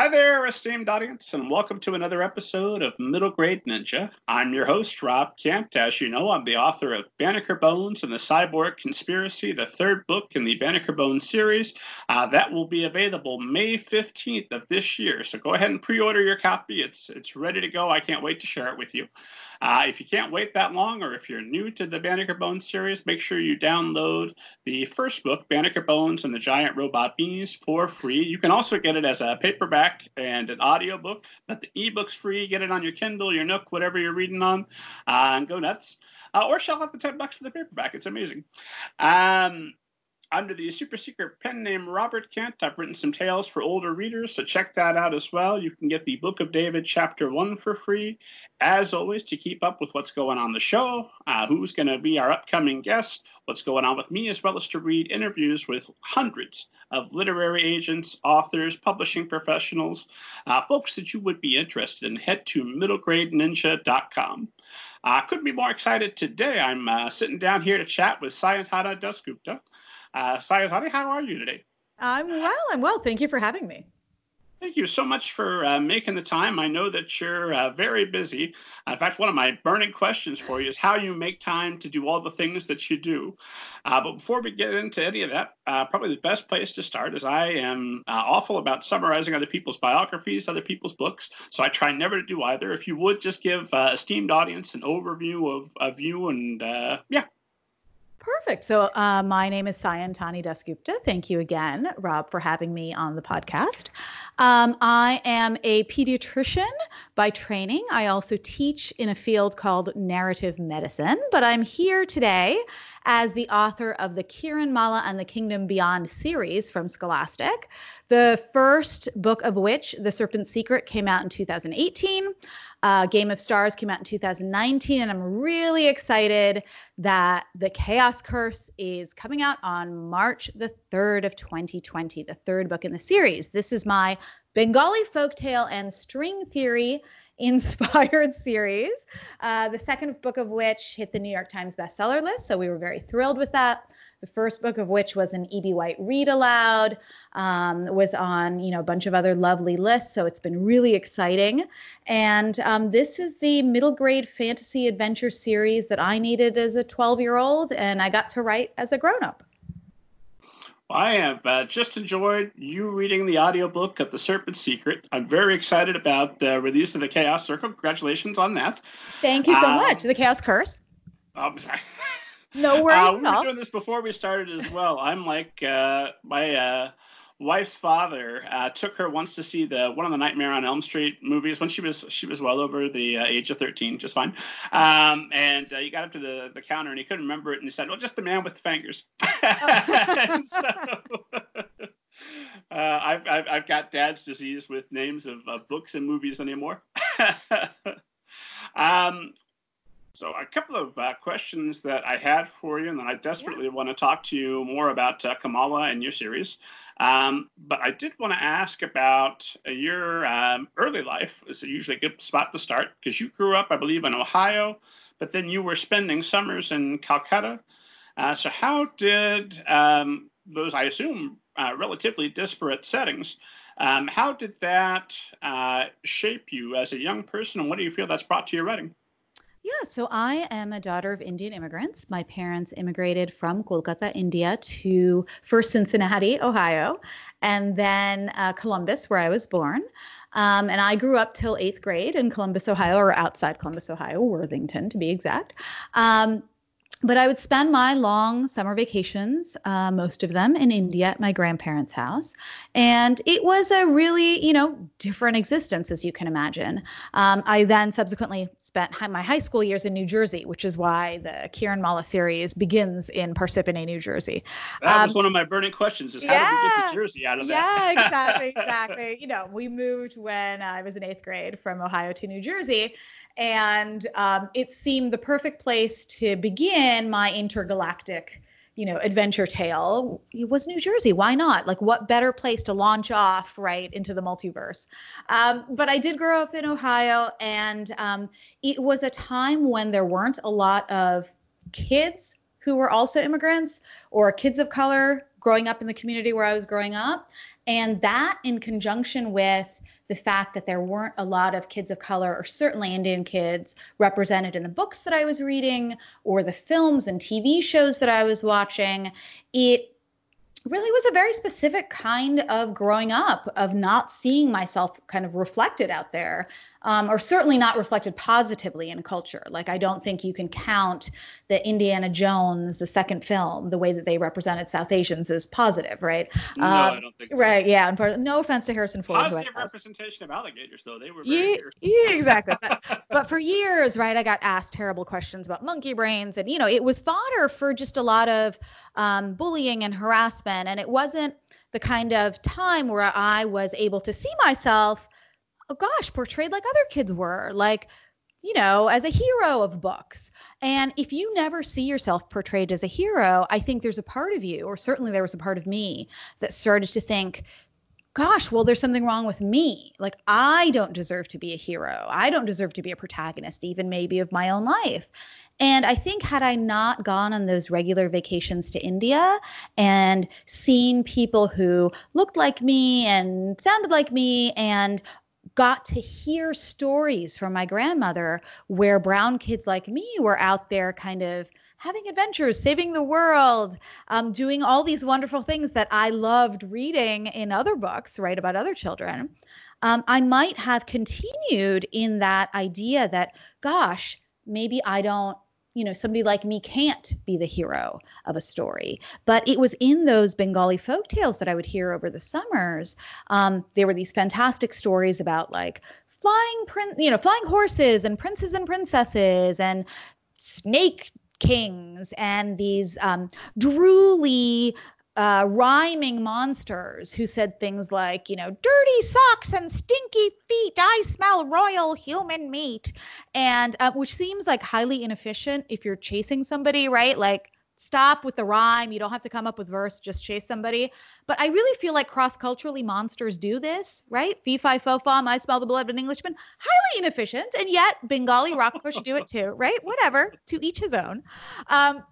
Hi there, esteemed audience, and welcome to another episode of Middle Grade Ninja. I'm your host, Rob Kent. As you know, I'm the author of Banneker Bones and the Cyborg Conspiracy, the third book in the Banneker Bones series. Uh, that will be available May 15th of this year. So go ahead and pre-order your copy. It's it's ready to go. I can't wait to share it with you. Uh, if you can't wait that long, or if you're new to the Banneker Bones series, make sure you download the first book, Banneker Bones and the Giant Robot Bees, for free. You can also get it as a paperback and an audiobook, but the ebook's free. Get it on your Kindle, your Nook, whatever you're reading on, uh, and go nuts. Uh, or shell out the 10 bucks for the paperback. It's amazing. Um, under the super secret pen name Robert Kent. I've written some tales for older readers, so check that out as well. You can get the Book of David Chapter 1 for free. As always, to keep up with what's going on the show, uh, who's going to be our upcoming guest, what's going on with me, as well as to read interviews with hundreds of literary agents, authors, publishing professionals, uh, folks that you would be interested in, head to middlegradeninja.com. I uh, couldn't be more excited today. I'm uh, sitting down here to chat with Sayantani Dasgupta. Uh, Sayantani, how are you today? I'm well. I'm well. Thank you for having me. Thank you so much for uh, making the time. I know that you're uh, very busy. In fact, one of my burning questions for you is how you make time to do all the things that you do. Uh, but before we get into any of that, uh, probably the best place to start is I am uh, awful about summarizing other people's biographies, other people's books. So I try never to do either. If you would just give uh, esteemed audience an overview of, of you and yeah, Perfect. So, uh, my name is Sayantani Dasgupta. Thank you again, Rob, for having me on the podcast. Um, I am a pediatrician by training. I also teach in a field called narrative medicine, but I'm here today as the author of the Kiranmala and the Kingdom Beyond series from Scholastic, the first book of which, The Serpent's Secret, came out in 2018. Uh, Game of Stars came out in 2019, and I'm really excited that The Chaos Curse is coming out on March the 3rd of 2020, the third book in the series. This is my Bengali folktale and string theory inspired series. Uh, the second book of which hit the New York Times bestseller list, so we were very thrilled with that the first book of which was an E.B. White read aloud, um, was on you know a bunch of other lovely lists. So it's been really exciting. And um, this is the middle grade fantasy adventure series that I needed as a 12 year old, and I got to write as a grown up. I have uh, just enjoyed you reading the audiobook of The Serpent's Secret. I'm very excited about the release of The Chaos Circle. Congratulations on that. Thank you so uh, much. The Chaos Curse. Um, no worries. Uh, we were doing this before we started as well. I'm like uh, my uh, wife's father uh, took her once to see the one of the Nightmare on Elm Street movies when she was she was well over the uh, age of 13, just fine. Um, and uh, he got up to the, the counter and he couldn't remember it and he said, "Well, just the man with the fingers." so, I've, I've, I've got dad's disease with names of, of books and movies anymore. um, so, a couple of uh, questions that I had for you, and then I desperately yeah. want to talk to you more about uh, Kamala and your series. Um, but I did want to ask about your um, early life. It's usually a good spot to start because you grew up, I believe, in Ohio, but then you were spending summers in Calcutta. Uh, so, how did um, those, I assume, uh, relatively disparate settings, um, how did that uh, shape you as a young person, and what do you feel that's brought to your writing? Yeah, so I am a daughter of Indian immigrants. My parents immigrated from Kolkata, India to first Cincinnati, Ohio, and then uh, Columbus, where I was born. Um, and I grew up till eighth grade in Columbus, Ohio, or outside Columbus, Ohio, Worthington to be exact. Um, but I would spend my long summer vacations, uh, most of them in India at my grandparents' house. And it was a really, you know, different existence, as you can imagine. Um, I then subsequently spent my high school years in New Jersey, which is why the Kiranmala series begins in Parsippany, New Jersey. That um, was one of my burning questions: is how yeah, did we get to Jersey out of that? Yeah, exactly, exactly. you know, we moved when I was in eighth grade from Ohio to New Jersey, and um, it seemed the perfect place to begin my intergalactic you know adventure tale. It was new jersey. Why not? Like what better place to launch off right into the multiverse? Um, but i did grow up in ohio and um, it was a time when there weren't a lot of kids who were also immigrants or kids of color growing up in the community where I was growing up. And that, in conjunction with the fact that there weren't a lot of kids of color, or certainly Indian kids, represented in the books that I was reading or the films and TV shows that I was watching, it really was a very specific kind of growing up of not seeing myself kind of reflected out there um, or certainly not reflected positively in culture. Like i don't think you can count the indiana jones the second film the way that they represented south asians as positive right? No um, i don't think so. right yeah and no offense to harrison ford positive representation of alligators though. They were yeah, yeah exactly. But, but for years right i got asked terrible questions about monkey brains and you know it was fodder for just a lot of um, bullying and harassment. And it wasn't the kind of time where I was able to see myself, oh gosh, portrayed like other kids were, like, you know, as a hero of books. And if you never see yourself portrayed as a hero, I think there's a part of you, or certainly there was a part of me, that started to think, gosh, well, there's something wrong with me. Like, I don't deserve to be a hero. I don't deserve to be a protagonist, even maybe of my own life. And I think had I not gone on those regular vacations to India and seen people who looked like me and sounded like me and got to hear stories from my grandmother where brown kids like me were out there kind of having adventures, saving the world, um, doing all these wonderful things that I loved reading in other books, right, about other children, um, I might have continued in that idea that, gosh, maybe I don't you know somebody like me can't be the hero of a story. But it was in those bengali folk tales that i would hear over the summers um, there were these fantastic stories about like flying prince you know flying horses and princes and princesses and snake kings and these um, drooly uh, rhyming monsters who said things like, you know, dirty socks and stinky feet. I smell royal human meat. And uh, which seems like highly inefficient if you're chasing somebody, right? Like, stop with the rhyme. You don't have to come up with verse, just chase somebody. But I really feel like cross culturally monsters do this, right? Fee fi fo fum, I smell the blood of an Englishman. Highly inefficient. And yet Bengali rakkhosh do it too, right? Whatever, to each his own. Um,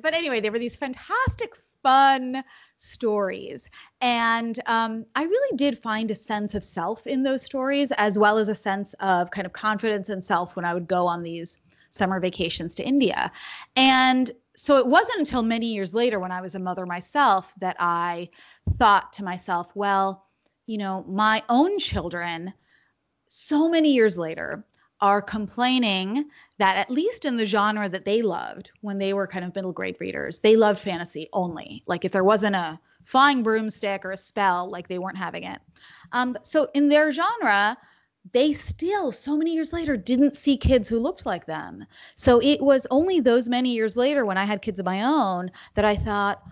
but anyway, there were these fantastic fun stories. And um, I really did find a sense of self in those stories, as well as a sense of kind of confidence in self when I would go on these summer vacations to India. And so it wasn't until many years later, when I was a mother myself, that I thought to myself, well, you know, my own children, so many years later, are complaining that at least in the genre that they loved when they were kind of middle grade readers, they loved fantasy only. Like if there wasn't a flying broomstick or a spell, like they weren't having it. Um, so in their genre, they still, so many years later, didn't see kids who looked like them. So it was only those many years later when I had kids of my own that I thought,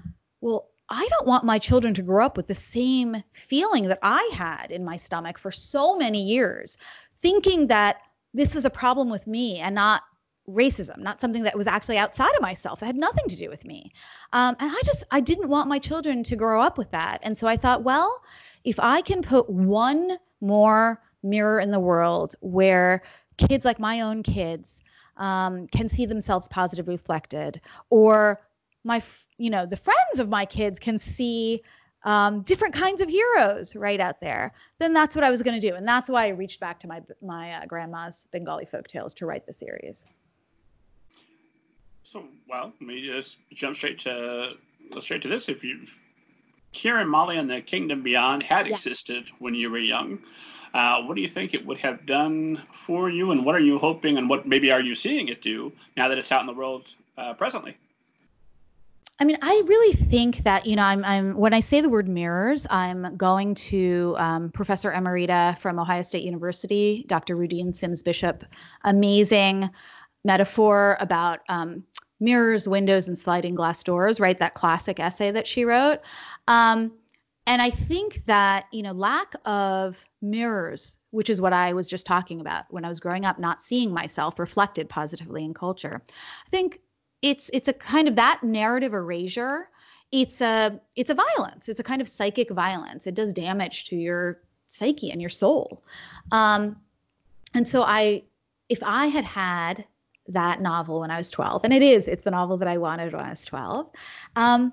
well, I don't want my children to grow up with the same feeling that I had in my stomach for so many years, thinking that this was a problem with me and not racism, not something that was actually outside of myself. It had nothing to do with me. Um, and I just, I didn't want my children to grow up with that. And so I thought, well, if I can put one more mirror in the world where kids like my own kids um, can see themselves positively reflected, or my, you know, the friends of my kids can see um, different kinds of heroes right out there, then that's what I was going to do. And that's why I reached back to my, my uh, grandma's Bengali folk tales to write the series. So, well, let me just jump straight to straight to this. If you, Kiranmala and the Kingdom Beyond had yeah. existed when you were young, uh, what do you think it would have done for you, and what are you hoping, and what maybe are you seeing it do now that it's out in the world uh, presently? I mean, I really think that you know, I'm, I'm when I say the word mirrors, I'm going to um, Professor Emerita from Ohio State University, Dr. Rudine Sims Bishop, amazing metaphor about um, mirrors, windows, and sliding glass doors. Right, that classic essay that she wrote. Um, and I think that you know, lack of mirrors, which is what I was just talking about when I was growing up, not seeing myself reflected positively in culture. I think it's it's a kind of that narrative erasure it's a it's a violence. It's a kind of psychic violence. It does damage to your psyche and your soul. Um, and so i if i had had that novel when i was 12 and it is it's the novel that i wanted when i was 12 um,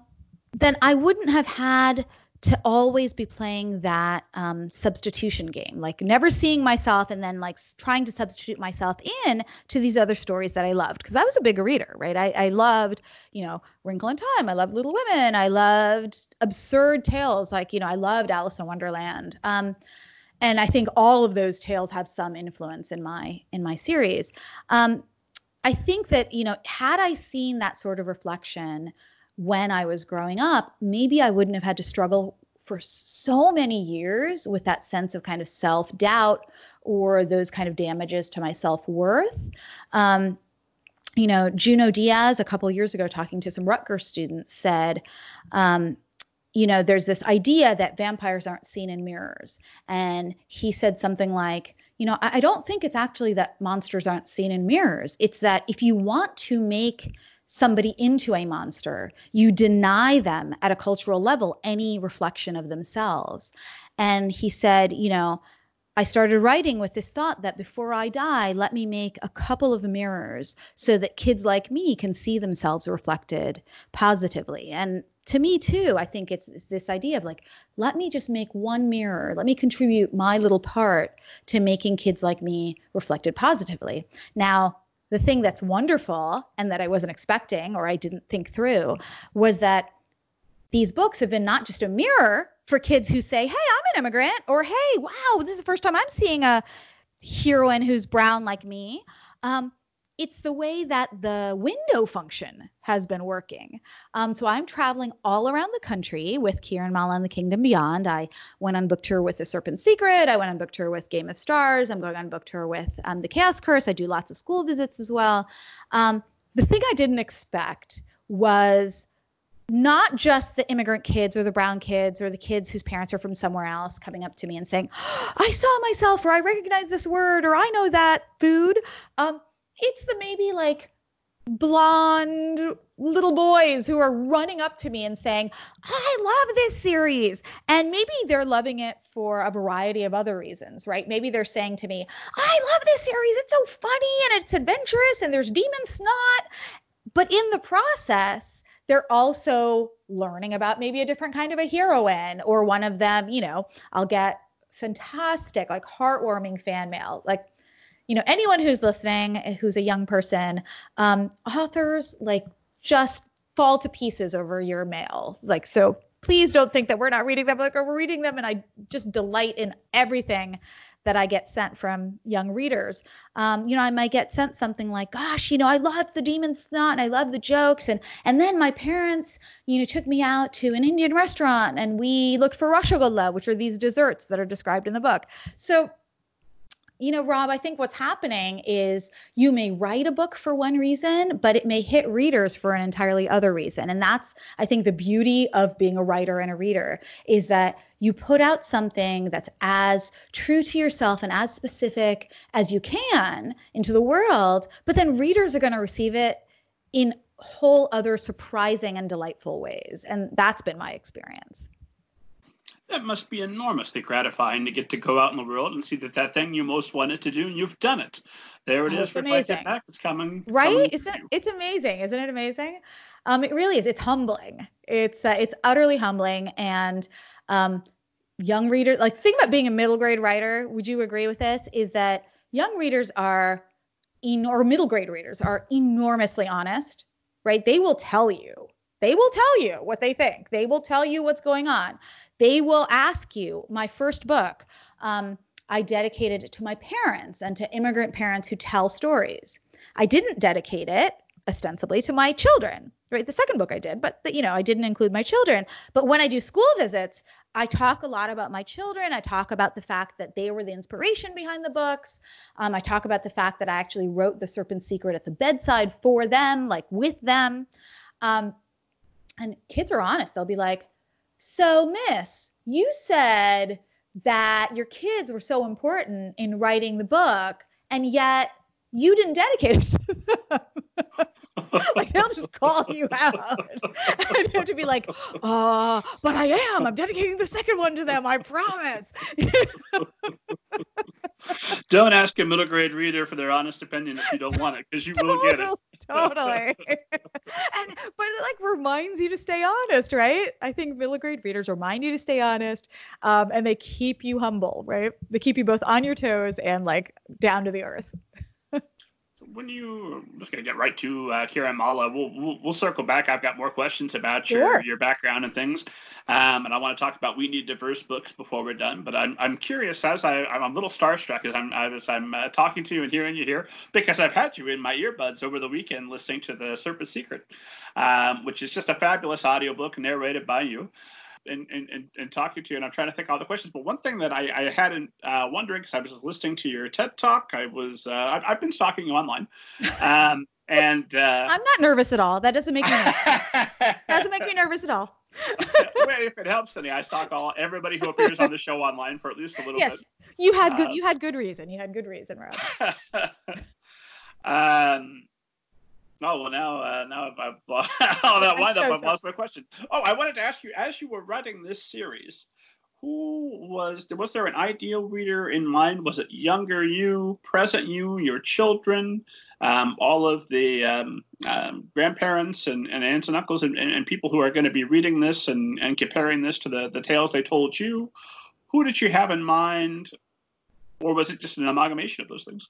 then I wouldn't have had to always be playing that um, substitution game, like never seeing myself and then like trying to substitute myself in to these other stories that I loved because I was a bigger reader, right? I, I loved, you know, Wrinkle in Time. I loved Little Women. I loved absurd tales, like you know, I loved Alice in Wonderland. Um, and I think all of those tales have some influence in my in my series. Um, I think that you know, had I seen that sort of reflection when I was growing up, maybe I wouldn't have had to struggle for so many years with that sense of kind of self doubt or those kind of damages to my self worth. Um, you know, Junot Diaz, a couple years ago, talking to some Rutgers students, said, um, you know, there's this idea that vampires aren't seen in mirrors. And he said something like, you know, I, I don't think it's actually that monsters aren't seen in mirrors. It's that if you want to make somebody into a monster. You deny them at a cultural level any reflection of themselves. And he said, you know, I started writing with this thought that before I die, let me make a couple of mirrors so that kids like me can see themselves reflected positively. And to me, too, I think it's, it's, this idea of like, let me just make one mirror, let me contribute my little part to making kids like me reflected positively. Now, the thing that's wonderful and that I wasn't expecting or I didn't think through was that these books have been not just a mirror for kids who say, Hey, I'm an immigrant, or Hey, wow, this is the first time I'm seeing a heroine who's brown like me. Um, it's the way that the window function has been working. Um, so I'm traveling all around the country with Kiranmala and the Kingdom Beyond. I went on book tour with The Serpent Secret. I went on book tour with Game of Stars. I'm going on book tour with um, The Chaos Curse. I do lots of school visits as well. Um, the thing I didn't expect was not just the immigrant kids or the brown kids or the kids whose parents are from somewhere else coming up to me and saying, I saw myself or I recognize this word or I know that food. It's the maybe like blonde little boys who are running up to me and saying, I love this series. And maybe they're loving it for a variety of other reasons, right? Maybe they're saying to me, I love this series. It's so funny and it's adventurous and there's demon snot. But in the process, they're also learning about maybe a different kind of a heroine or one of them, you know, I'll get fantastic, like heartwarming fan mail. Like you know, anyone who's listening, who's a young person, um, authors like just fall to pieces over your mail. Like, so please don't think that we're not reading them. Like, we're reading them, and I just delight in everything that I get sent from young readers. Um, you know, I might get sent something like, "Gosh, you know, I love the demon snot, and I love the jokes, and and then my parents, you know, took me out to an Indian restaurant, and we looked for rasgulla, which are these desserts that are described in the book." So you know, Rob, I think what's happening is you may write a book for one reason, but it may hit readers for an entirely other reason. And that's, I think, the beauty of being a writer and a reader is that you put out something that's as true to yourself and as specific as you can into the world, but then readers are going to receive it in whole other surprising and delightful ways. And that's been my experience that must be enormously gratifying to get to go out in the world and see that that thing you most wanted to do and you've done it. There it oh, is, reflected back. It's coming. Right? Coming Isn't it, it's amazing? Isn't it amazing? Um, it really is. It's humbling. It's uh, it's utterly humbling. And um, young readers, like think about being a middle grade writer. Would you agree with this? Is that young readers are, en- or middle grade readers are enormously honest, right? They will tell you they will tell you what they think. They will tell you what's going on. They will ask you. My first book, um, I dedicated it to my parents and to immigrant parents who tell stories. I didn't dedicate it ostensibly to my children, right? The second book I did, but the, you know, I didn't include my children. But when I do school visits, I talk a lot about my children. I talk about the fact that they were the inspiration behind the books. Um, I talk about the fact that I actually wrote The Serpent's Secret at the bedside for them, like with them. Um, and kids are honest. They'll be like, So, miss, you said that your kids were so important in writing the book, and yet you didn't dedicate it to them. like they'll just call you out. and you have to be like, uh, but I am. I'm dedicating the second one to them, I promise. don't ask a middle grade reader for their honest opinion if you don't want it, because you will get it. totally. and but it like reminds you to stay honest, right? I think middle grade readers remind you to stay honest, um, and they keep you humble, right? They keep you both on your toes and like down to the earth when you I'm just gonna get right to uh, Kiranmala, we'll, we'll, we'll circle back. I've got more questions about your sure. your background and things, um, and I want to talk about we need diverse books before we're done. But I'm, I'm curious as I I'm a little starstruck as I'm as I'm uh, talking to you and hearing you here because I've had you in my earbuds over the weekend listening to the Serpent Secret, um, which is just a fabulous audiobook narrated by you and, and, and, talking to you, and I'm trying to think all the questions. But one thing that I, I hadn't uh, wondering because I was listening to your TED talk, I was uh, I've, I've, been stalking you online, um, and uh, I'm not nervous at all. That doesn't make me doesn't make me nervous at all. well, if it helps any, I stalk all everybody who appears on the show online for at least a little yes, bit. Yes, you had good. Uh, you had good reason. You had good reason, Rob. um, Oh well, now uh, now I've, I've oh, that wind up. I've lost my question. Oh, I wanted to ask you as you were writing this series, who was was there an ideal reader in mind? Was it younger you, present you, your children, um, all of the um, um, grandparents and, and, aunts and uncles and, and, and people who are going to be reading this and, and comparing this to the, the tales they told you? Who did you have in mind, or was it just an amalgamation of those things?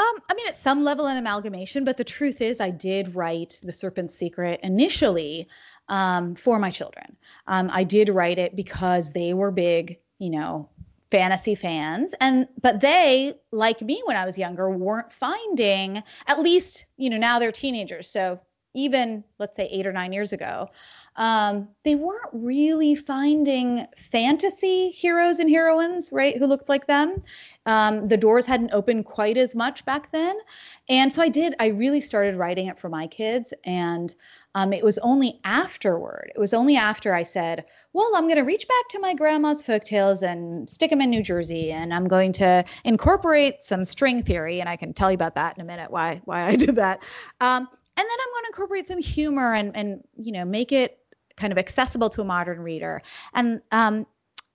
Um, I mean, at some level, an amalgamation, but the truth is, I did write The Serpent's Secret initially um, for my children. Um, I did write it because they were big, you know, fantasy fans, and but they, like me when I was younger, weren't finding, at least, you know, now they're teenagers, so even let's say eight or nine years ago, um, they weren't really finding fantasy heroes and heroines, right, who looked like them. Um, the doors hadn't opened quite as much back then. And so I did, I really started writing it for my kids. And um, it was only afterward, it was only after I said, well, I'm going to reach back to my grandma's folk tales and stick them in New Jersey. And I'm going to incorporate some string theory. And I can tell you about that in a minute, why, why I did that. Um, then I'm going to incorporate some humor and, and, you know, make it kind of accessible to a modern reader. And um,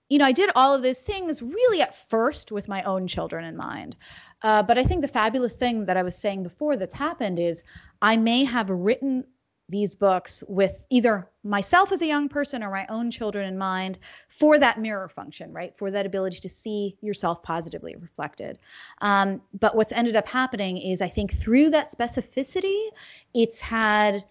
you know, I did all of those things really at first with my own children in mind. Uh, but I think the fabulous thing that I was saying before that's happened is I may have written these books with either myself as a young person or my own children in mind for that mirror function, right? For that ability to see yourself positively reflected. Um, but what's ended up happening is I think through that specificity, it's had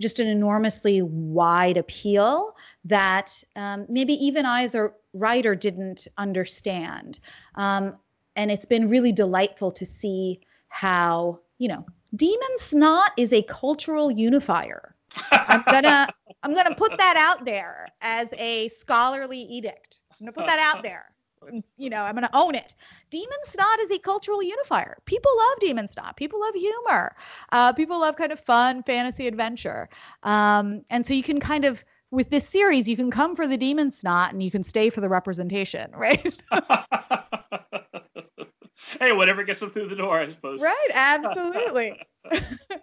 just an enormously wide appeal that um, maybe even I, as a writer, didn't understand. Um, and it's been really delightful to see how, you know, demon snot is a cultural unifier. I'm gonna I'm gonna put that out there as a scholarly edict. I'm gonna put that out there you know, I'm to own it. Demon snot is a cultural unifier. People love demon snot. People love humor. Uh, people love kind of fun fantasy adventure. Um, and so you can kind of, with this series, you can come for the demon snot and you can stay for the representation, right? hey, whatever gets them through the door, I suppose. Right, absolutely.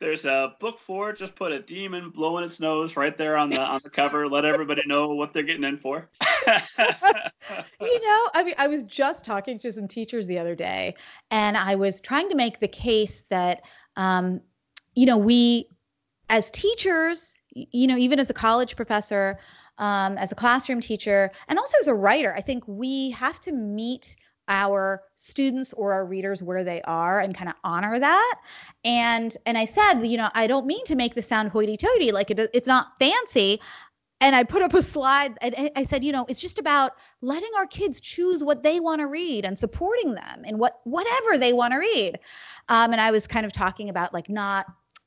There's a book four. Just put a demon blowing its nose right there on the on the cover. Let everybody know what they're getting in for. you know, I mean, I was just talking to some teachers the other day, and I was trying to make the case that, um, you know, we as teachers, you know, even as a college professor, um, as a classroom teacher, and also as a writer, I think we have to meet our students or our readers where they are and kind of honor that. And and i said you know i don't mean to make this sound hoity-toity like it, it's not fancy. And i put up a slide and i said you know it's just about letting our kids choose what they want to read and supporting them in what whatever they want to read. Um, and i was kind of talking about like not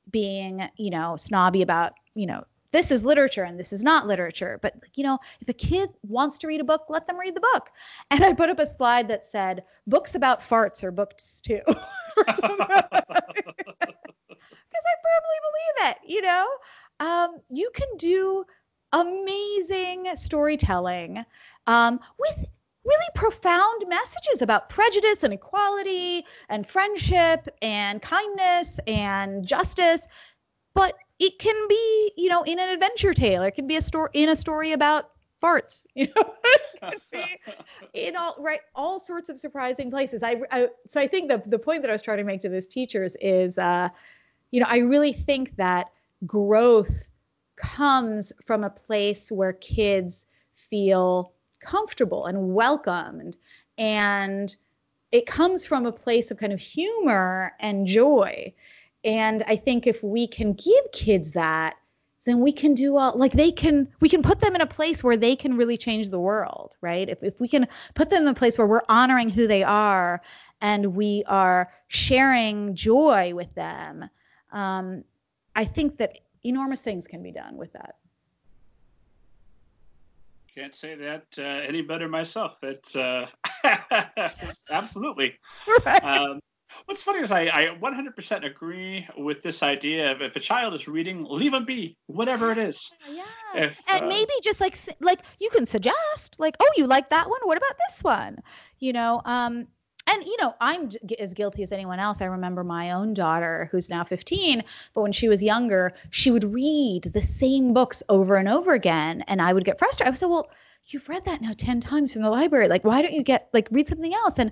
being you know snobby about you know this is literature and this is not literature. But, you know, if a kid wants to read a book, let them read the book. And I put up a slide that said, books about farts are books too. Because I firmly believe it, you know? Um, you can do amazing storytelling um, with really profound messages about prejudice and equality and friendship and kindness and justice. But it can be, you know, in an adventure tale. It can be a story in a story about farts. You know, it, can be, in all right all sorts of surprising places. I, I so I think the the point that I was trying to make to those teachers is, uh, you know, I really think that growth comes from a place where kids feel comfortable and welcomed and it comes from a place of kind of humor and joy and i think if we can give kids that then we can do all like they can we can put them in a place where they can really change the world right if, if we can put them in a place where we're honoring who they are and we are sharing joy with them um, i think that enormous things can be done with that can't say that uh, any better myself. It's uh, absolutely. Right. Um, what's funny is I, I 100% agree with this idea of if a child is reading, leave them be, whatever it is. Yeah. If, and uh, maybe just like like you can suggest like, oh, you like that one? What about this one? You know, um, and you know i'm as guilty as anyone else i remember my own daughter who's now 15 but when she was younger she would read the same books over and over again and i would get frustrated i would say well you've read that now 10 times from the library like why don't you get like read something else and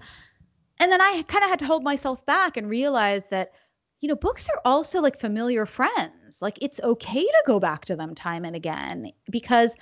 and then i kind of had to hold myself back and realize that you know books are also like familiar friends like it's okay to go back to them time and again because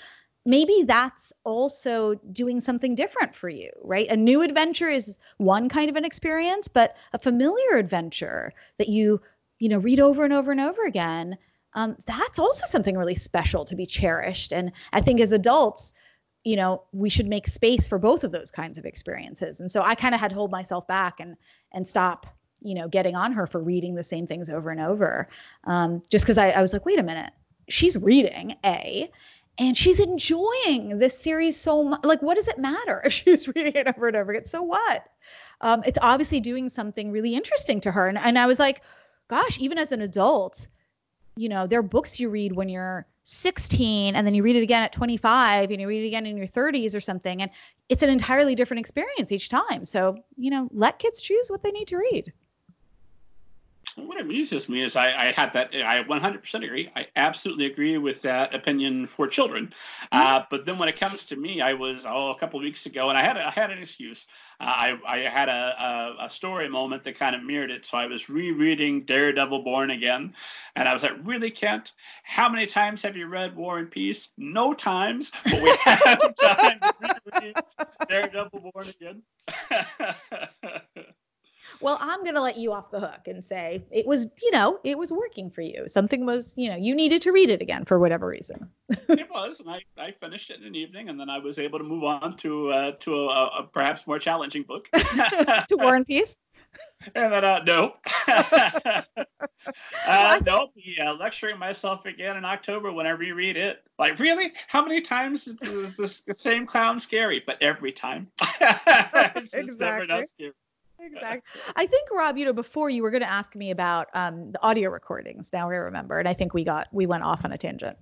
maybe that's also doing something different for you, right? A new adventure is one kind of an experience, but a familiar adventure that you, you know, read over and over and over again, um, that's also something really special to be cherished. And I think as adults, you know, we should make space for both of those kinds of experiences. And so I kind of had to hold myself back and and stop, you know, getting on her for reading the same things over and over, um, just because I, I was like, wait a minute, she's reading a and she's enjoying this series so much. Like, what does it matter if she's reading it over and over again? So what? Um, it's obviously doing something really interesting to her. And, and I was like, gosh, even as an adult, you know, there are books you read when you're 16 and then you read it again at 25 and you read it again in your 30s or something. And it's an entirely different experience each time. So, you know, let kids choose what they need to read what amuses me is I, I had that I 100% agree. I absolutely agree with that opinion for children. Mm-hmm. Uh, but then when it comes to me, I was oh a couple of weeks ago, and I had I had an excuse. Uh, I I had a, a, a story moment that kind of mirrored it. So I was rereading Daredevil Born Again, and I was like, really, Kent? How many times have you read War and Peace? No times, but we have time to reread Daredevil Born Again. well, I'm going to let you off the hook and say it was, you know, it was working for you. Something was, you know, you needed to read it again for whatever reason. it was, and I, I finished it in an evening, and then I was able to move on to uh, to a, a perhaps more challenging book. to War and Peace. And then, uh, no. uh, no, be uh, lecturing myself again in October when I reread it. Like, really? How many times is this the same clown scary? But every time. it's just exactly. never not scary exactly. I think Rob, you know, before you were going to ask me about um, the audio recordings. Now I remember, and I think we got we went off on a tangent.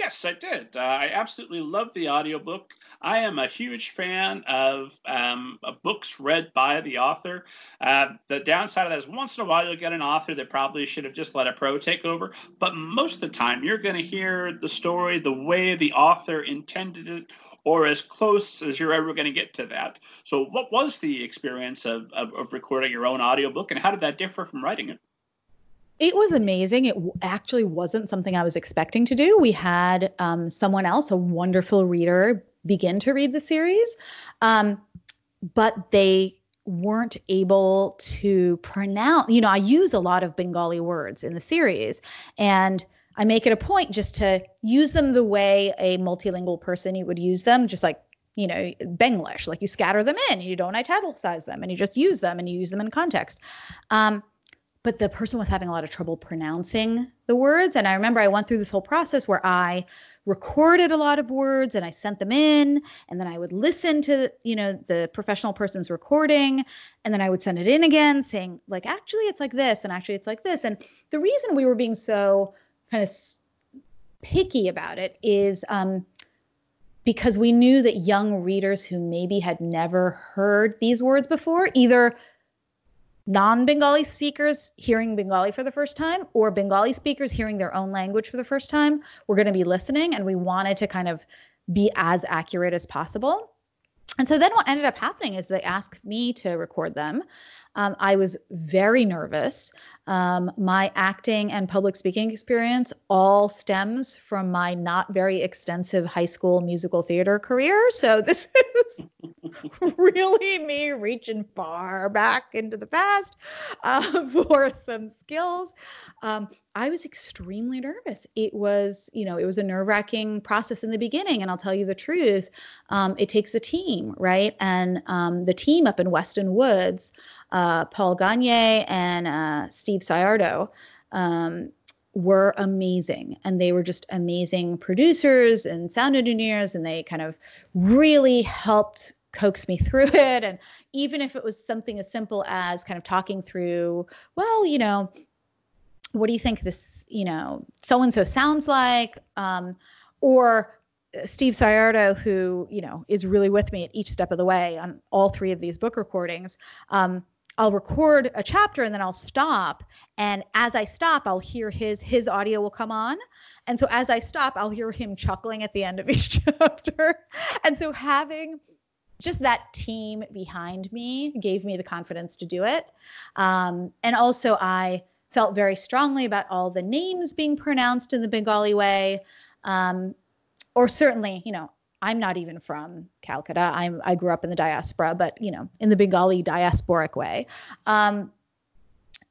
Yes, I did. Uh, I absolutely love the audiobook. I am a huge fan of, um, books read by the author. Uh, the downside of that is once in a while you'll get an author that probably should have just let a pro take over, but most of the time you're going to hear the story the way the author intended it or as close as you're ever going to get to that. So, what was the experience of, of, of recording your own audiobook and how did that differ from writing it? It was amazing. It actually wasn't something I was expecting to do. We had um, someone else, a wonderful reader, begin to read the series, um, but they weren't able to pronounce. You know, I use a lot of Bengali words in the series, and I make it a point just to use them the way a multilingual person you would use them, just like you know Benglish, like you scatter them in, you don't italicize them, and you just use them and you use them in context. Um, but the person was having a lot of trouble pronouncing the words. And I remember I went through this whole process where I recorded a lot of words and I sent them in, and then I would listen to, you know, the professional person's recording, and then I would send it in again saying, like, actually it's like this, and actually it's like this. And the reason we were being so kind of picky about it is um, because we knew that young readers who maybe had never heard these words before either non-Bengali speakers hearing Bengali for the first time or Bengali speakers hearing their own language for the first time were going to be listening and we wanted to kind of be as accurate as possible. And so then what ended up happening is they asked me to record them. Um, I was very nervous. Um, my acting and public speaking experience all stems from my not very extensive high school musical theater career. So this is really me reaching far back into the past uh, for some skills. Um, I was extremely nervous. It was, you know, it was a nerve wracking process in the beginning. And I'll tell you the truth, um, it takes a team, right? And um, the team up in Weston Woods, uh, Paul Gagne and uh, Steve Ciardo, um, were amazing. And they were just amazing producers and sound engineers and they kind of really helped coax me through it. And even if it was something as simple as kind of talking through well you know what do you think this you know so and so sounds like? Um, or Steve Ciardo, who you know is really with me at each step of the way on all three of these book recordings, um, I'll record a chapter and then I'll stop. And as I stop, I'll hear his his audio will come on. And so as I stop, I'll hear him chuckling at the end of each chapter. And so having just that team behind me gave me the confidence to do it. Um, and also, I felt very strongly about all the names being pronounced in the Bengali way. Um, or certainly, you know, I'm not even from Calcutta. I'm I grew up in the diaspora, but you know, in the Bengali diasporic way. Um,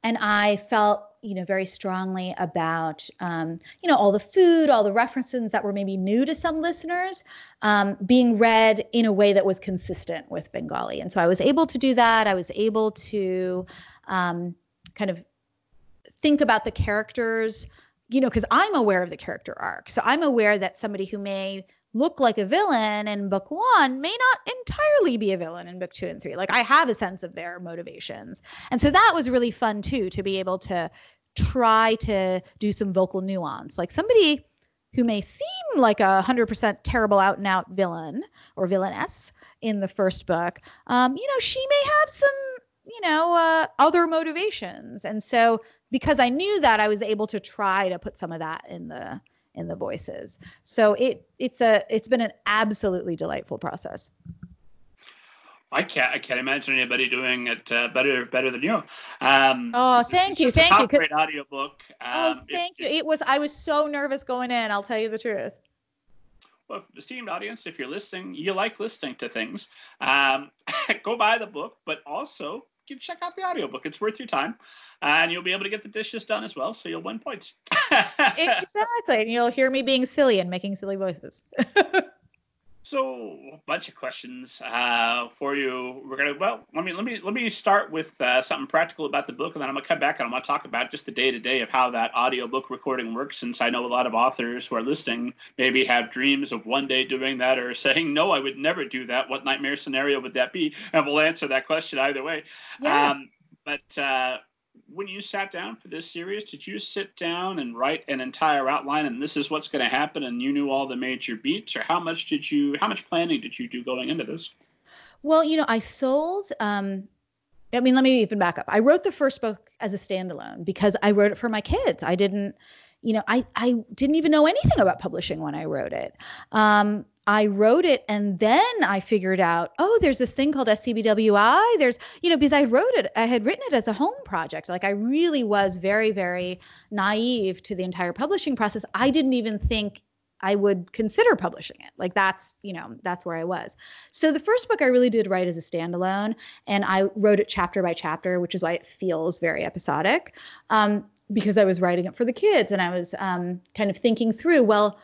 and I felt, you know, very strongly about, um, you know, all the food, all the references that were maybe new to some listeners, um, being read in a way that was consistent with Bengali. And so I was able to do that. I was able to um, kind of think about the characters you know, because I'm aware of the character arc. So I'm aware that somebody who may look like a villain in book one may not entirely be a villain in book two and three. Like I have a sense of their motivations. And so that was really fun too, to be able to try to do some vocal nuance. Like somebody who may seem like a 100% terrible out and out villain or villainess in the first book, um, you know, she may have some, you know, uh, other motivations. And so because I knew that, I was able to try to put some of that in the in the voices. So it it's a it's been an absolutely delightful process. I can't I can't imagine anybody doing it uh, better better than you. Um, oh, thank you, thank you. Great audiobook. Oh, um, oh, thank you. It was I was so nervous going in. I'll tell you the truth. Well, esteemed audience, if you're listening, you like listening to things, um, go buy the book, but also you check out the audiobook. It's worth your time. And you'll be able to get the dishes done as well, so you'll win points. exactly. And you'll hear me being silly and making silly voices. so a bunch of questions uh, for you. We're gonna well, let me let me let me start with uh, something practical about the book, and then I'm gonna come back and I'm gonna talk about just the day to day of how that audiobook recording works. Since I know a lot of authors who are listening maybe have dreams of one day doing that, or saying, "No, I would never do that." What nightmare scenario would that be? And we'll answer that question either way. Yeah. Um, but uh, when you sat down for this series, did you sit down and write an entire outline and this is what's going to happen and you knew all the major beats or how much did you how much planning did you do going into this? Well, you know, I sold um I mean, let me even back up. I wrote the first book as a standalone because I wrote it for my kids. I didn't you know, I, I didn't even know anything about publishing when I wrote it. Um, I wrote it and then I figured out, oh, there's this thing called SCBWI. There's, you know, because I wrote it, I had written it as a home project. Like I really was very, very naive to the entire publishing process. I didn't even think I would consider publishing it. Like that's, you know, that's where I was. So the first book I really did write as a standalone, and I wrote it chapter by chapter, which is why it feels very episodic, um, because I was writing it for the kids and I was um, kind of thinking through, well,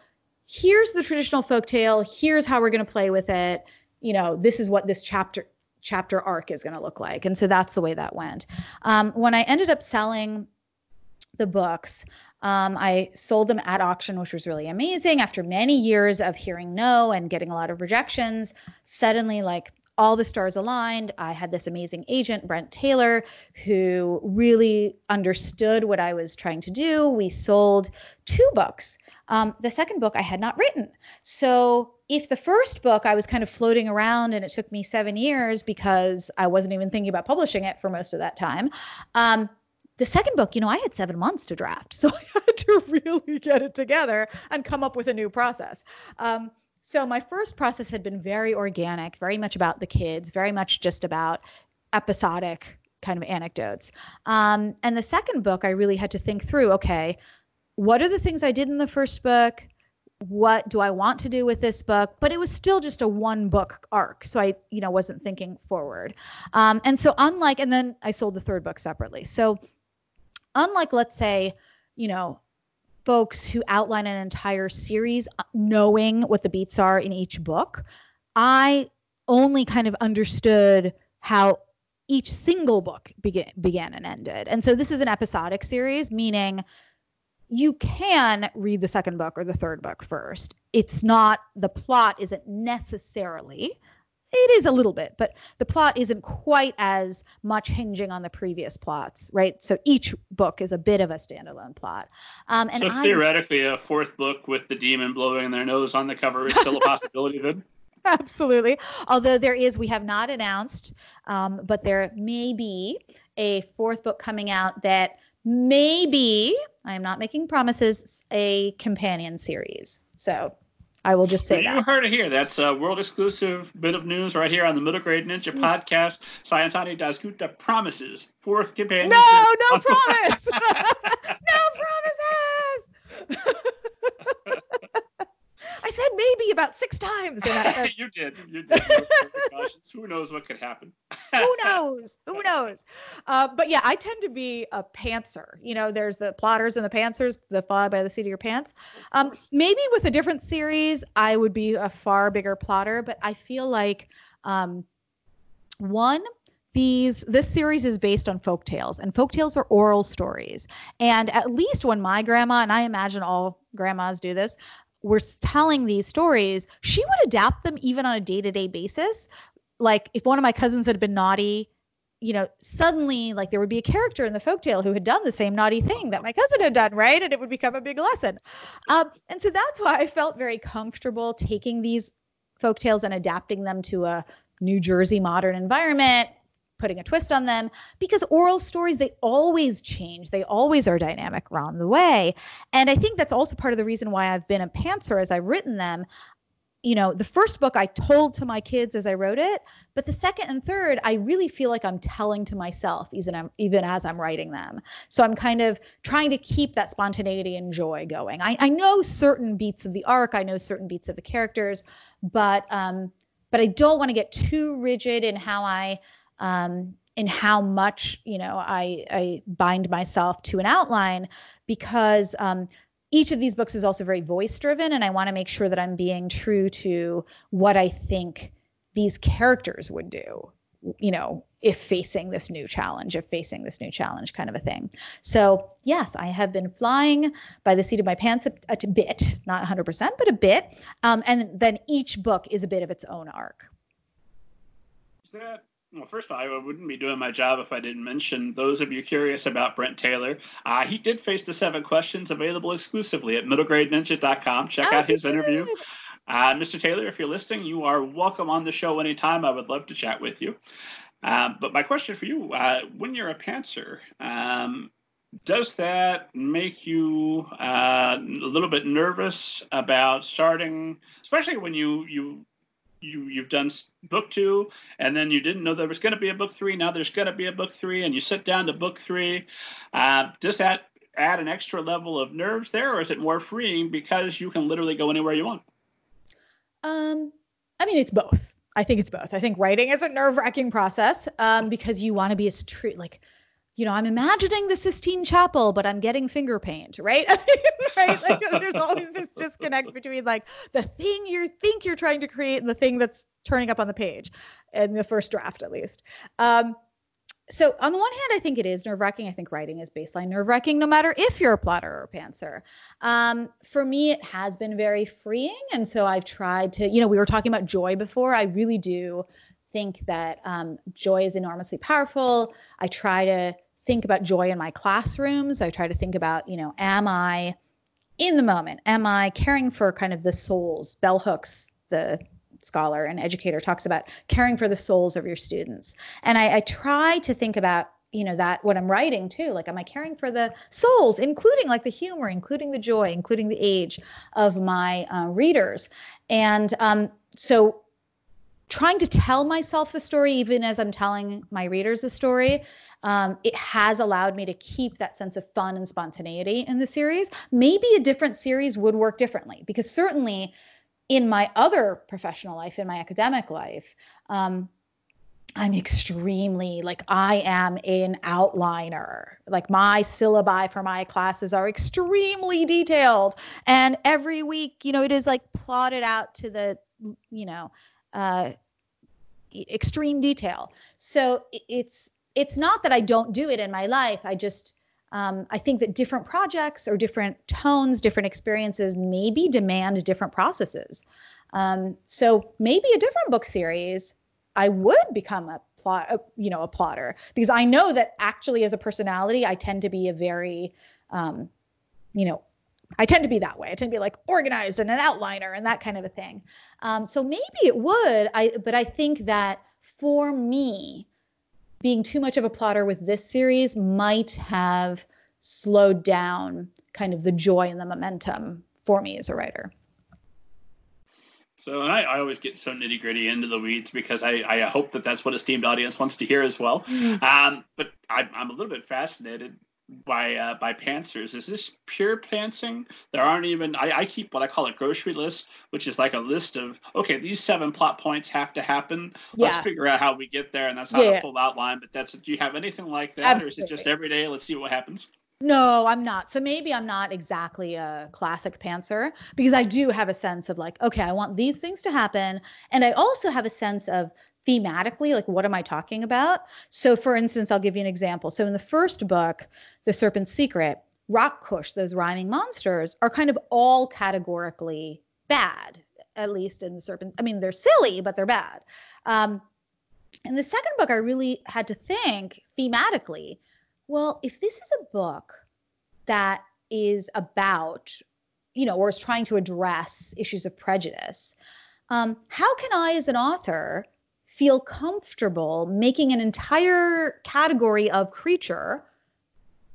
here's the traditional folk tale here's how we're going to play with it you know this is what this chapter chapter arc is going to look like and so that's the way that went um, when i ended up selling the books um, i sold them at auction which was really amazing after many years of hearing no and getting a lot of rejections suddenly like all the stars aligned. I had this amazing agent, Brent Taylor, who really understood what I was trying to do. We sold two books um, the second book I had not written. So if the first book I was kind of floating around and it took me seven years because I wasn't even thinking about publishing it for most of that time. Um, the second book, you know, I had seven months to draft, so I had to really get it together and come up with a new process. Um, so my first process had been very organic, very much about the kids, very much just about episodic kind of anecdotes. Um, and the second book, I really had to think through okay, what are the things I did in the first book? What do I want to do with this book? But it was still just a one book arc. So I, you know, wasn't thinking forward. Um, and so, unlike, and then I sold the third book separately. So, unlike, let's say, you know, folks who outline an entire series uh, knowing what the beats are in each book. I only kind of understood how each single book began, began and ended. And so this is an episodic series, meaning you can read the second book or the third book first. It's not, the plot isn't necessarily it is a little bit, but the plot isn't quite as much hinging on the previous plots, right? So each book is a bit of a standalone plot. Um, and so I, theoretically, a fourth book with the demon blowing their nose on the cover is still a possibility, then. Absolutely. Although there is, we have not announced, um, but there may be a fourth book coming out that maybe, I am not making promises, a companion series. So I will just say you that. You heard it here. That's a world exclusive bit of news right here on the Middle Grade Ninja mm. podcast. Sayantani Dasgupta promises fourth companion. No, no promise. no promises. I said maybe about six times. I, you did. You did. Who knows what could happen? Who knows? Who knows? Uh, but yeah, I tend to be a pantser. You know, there's the plotters and the pantsers, the fly by the seat of your pants. Um, maybe with a different series, I would be a far bigger plotter. But I feel like um, one these this series is based on folk tales and folk tales are oral stories and at least when my grandma and i imagine all grandmas do this were telling these stories, she would adapt them even on a day to day basis. Like if one of my cousins had been naughty, you know, suddenly like there would be a character in the folktale who had done the same naughty thing that my cousin had done, right? And it would become a big lesson. Um, and so that's why I felt very comfortable taking these folktales and adapting them to a New Jersey modern environment, putting a twist on them because oral stories they always change. They always are dynamic around the way. And i think that's also part of the reason why i've been a pantser as i've written them. You know the first book i told to my kids as i wrote it but the second and third i really feel like i'm telling to myself even, even as i'm writing them. So i'm kind of trying to keep that spontaneity and joy going. I, I know certain beats of the arc i know certain beats of the characters but um but i don't want to get too rigid in how i um, in how much you know I, I bind myself to an outline because um, each of these books is also very voice driven and i want to make sure that i'm being true to what i think these characters would do you know if facing this new challenge if facing this new challenge kind of a thing. So yes i have been flying by the seat of my pants a, a bit not 100% but a bit um, and then each book is a bit of its own arc. Is that well, first of all, I wouldn't be doing my job if I didn't mention those of you curious about Brent Taylor. Uh, he did face the seven questions available exclusively at middlegradeninja.com. Check oh, out his interview. Uh, Mr. Taylor, if you're listening, you are welcome on the show anytime. I would love to chat with you. Uh, but my question for you uh, when you're a pantser, um, does that make you uh, a little bit nervous about starting, especially when you, you you you've done book two and then you didn't know there was going to be a book three now there's going to be a book three and you sit down to book three. Uh, does that add an extra level of nerves there or is it more freeing because you can literally go anywhere you want? Um i mean it's both. I think it's both. I think writing is a nerve-wracking process um, because you want to be as true like you know, I'm imagining the Sistine Chapel, but I'm getting finger paint, right? right? Like there's always this disconnect between like the thing you think you're trying to create and the thing that's turning up on the page, in the first draft at least. Um, so on the one hand, I think it is nerve wracking. I think writing is baseline nerve wracking, no matter if you're a plotter or a pantser. Um, for me, it has been very freeing, and so I've tried to. You know, we were talking about joy before. I really do think that um, joy is enormously powerful. I try to think about joy in my classrooms. I try to think about, you know, am I in the moment? Am I caring for kind of the souls? Bell Hooks, the scholar and educator, talks about caring for the souls of your students. And I, I try to think about, you know that what i'm writing too like am i caring for the souls including like the humor including the joy including the age of my uh, readers and um, so trying to tell myself the story even as i'm telling my readers the story um, it has allowed me to keep that sense of fun and spontaneity in the series maybe a different series would work differently because certainly in my other professional life in my academic life um, I'm extremely like I am an outliner. Like my syllabi for my classes are extremely detailed and every week, you know, it is like plotted out to the, you know, uh extreme detail. So it's it's not that I don't do it in my life. I just um, I think that different projects or different tones, different experiences maybe demand different processes. Um, so maybe a different book series I would become a plot, a, you know, a plotter because I know that actually as a personality, I tend to be a very, um, you know, I tend to be that way. I tend to be like organized and an outliner and that kind of a thing. Um, so maybe it would, I, but I think that for me, being too much of a plotter with this series might have slowed down kind of the joy and the momentum for me as a writer. So, and I, I, always get so nitty gritty into the weeds because I, I hope that that's what esteemed audience wants to hear as well. Mm-hmm. Um, but I, I'm a little bit fascinated by uh, by pantsers. Is this pure pantsing? There aren't even. I, I keep what I call a grocery list, which is like a list of okay, these seven plot points have to happen. Yeah. Let's figure out how we get there, and that's not yeah. a full outline. But that's. Do you have anything like that, Absolutely. or is it just every day? Let's see what happens. No, I'm not. So maybe I'm not exactly a classic pantser because I do have a sense of like, okay, I want these things to happen. And I also have a sense of thematically, like, what am I talking about? So, for instance, I'll give you an example. So, in the first book, The Serpent's Secret, rakkhosh, those rhyming monsters, are kind of all categorically bad, at least in the serpent. I mean, they're silly, but they're bad. Um, in the second book, I really had to think thematically well, if this is a book that is about, you know, or is trying to address issues of prejudice, um, how can I, as an author, feel comfortable making an entire category of creature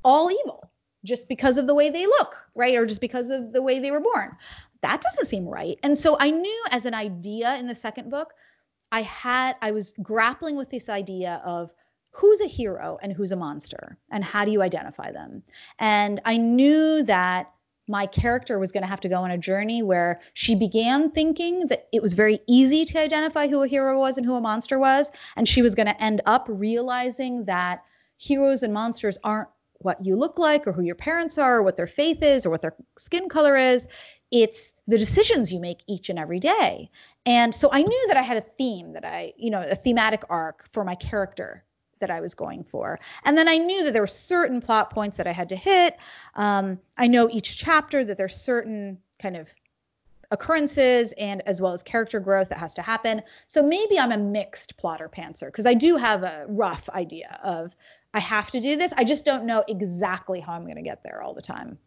all evil just because of the way they look, right? Or just because of the way they were born? That doesn't seem right. And so I knew as an idea in the second book, I had, I was grappling with this idea of who's a hero and who's a monster and how do you identify them and i knew that my character was going to have to go on a journey where she began thinking that it was very easy to identify who a hero was and who a monster was and she was going to end up realizing that heroes and monsters aren't what you look like or who your parents are or what their faith is or what their skin color is. It's the decisions you make each and every day. And so i knew that i had a theme that i you know a thematic arc for my character that I was going for. And then I knew that there were certain plot points that I had to hit. Um, I know each chapter that there's certain kind of occurrences and as well as character growth that has to happen. So maybe I'm a mixed plotter pantser because I do have a rough idea of I have to do this. I just don't know exactly how I'm going to get there all the time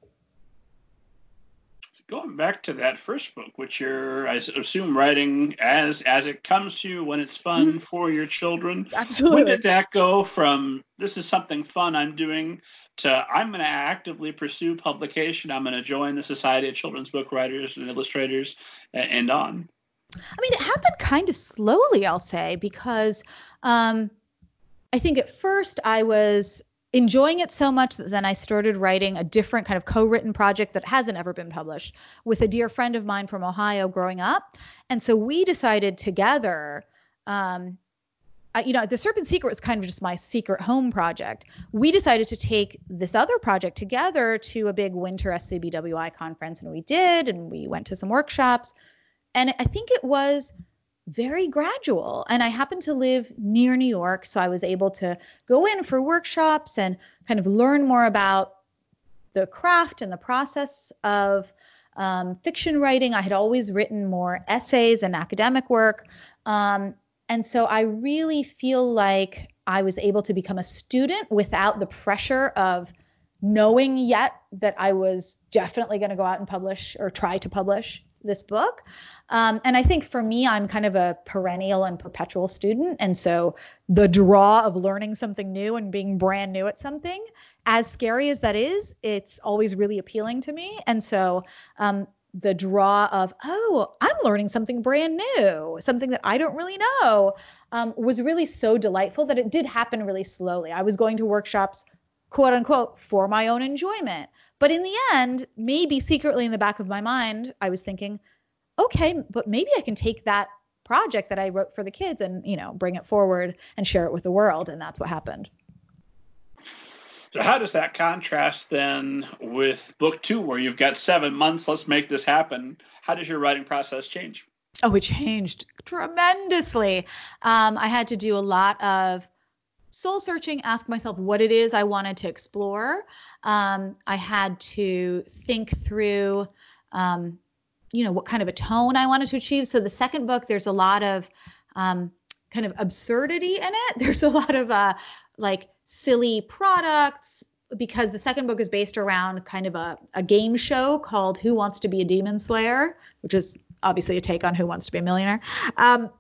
going back to that first book, which you're, I assume, writing as as it comes to you when it's fun mm-hmm. for your children. Absolutely. When did that go from this is something fun I'm doing to I'm going to actively pursue publication. I'm going to join the Society of Children's Book Writers and Illustrators, and on. I mean, it happened kind of slowly, I'll say, because um, I think at first I was enjoying it so much that then I started writing a different kind of co-written project that hasn't ever been published with a dear friend of mine from Ohio growing up. And so we decided together, um, you know, the Serpent Secret was kind of just my secret home project. We decided to take this other project together to a big winter SCBWI conference, and we did, and we went to some workshops. And I think it was very gradual. And I happened to live near New York, so I was able to go in for workshops and kind of learn more about the craft and the process of um, fiction writing. I had always written more essays and academic work. Um, and so I really feel like I was able to become a student without the pressure of knowing yet that I was definitely going to go out and publish or try to publish this book. Um, and I think for me, I'm kind of a perennial and perpetual student. And so the draw of learning something new and being brand new at something, as scary as that is, it's always really appealing to me. And so um, the draw of, oh, I'm learning something brand new, something that I don't really know, um, was really so delightful that it did happen really slowly. I was going to workshops, quote unquote, for my own enjoyment. But in the end, maybe secretly in the back of my mind, I was thinking, okay, but maybe I can take that project that I wrote for the kids and, you know, bring it forward and share it with the world. And that's what happened. So how does that contrast then with book two, where you've got seven months, let's make this happen? How does your writing process change? Oh, it changed tremendously. Um, I had to do a lot of soul searching, ask myself what it is I wanted to explore. Um, I had to think through, um, you know, what kind of a tone I wanted to achieve. So the second book, there's a lot of um, kind of absurdity in it. There's a lot of uh, like silly products because the second book is based around kind of a, a game show called Who Wants to Be a Demon Slayer, which is obviously a take on Who Wants to Be a Millionaire. Um,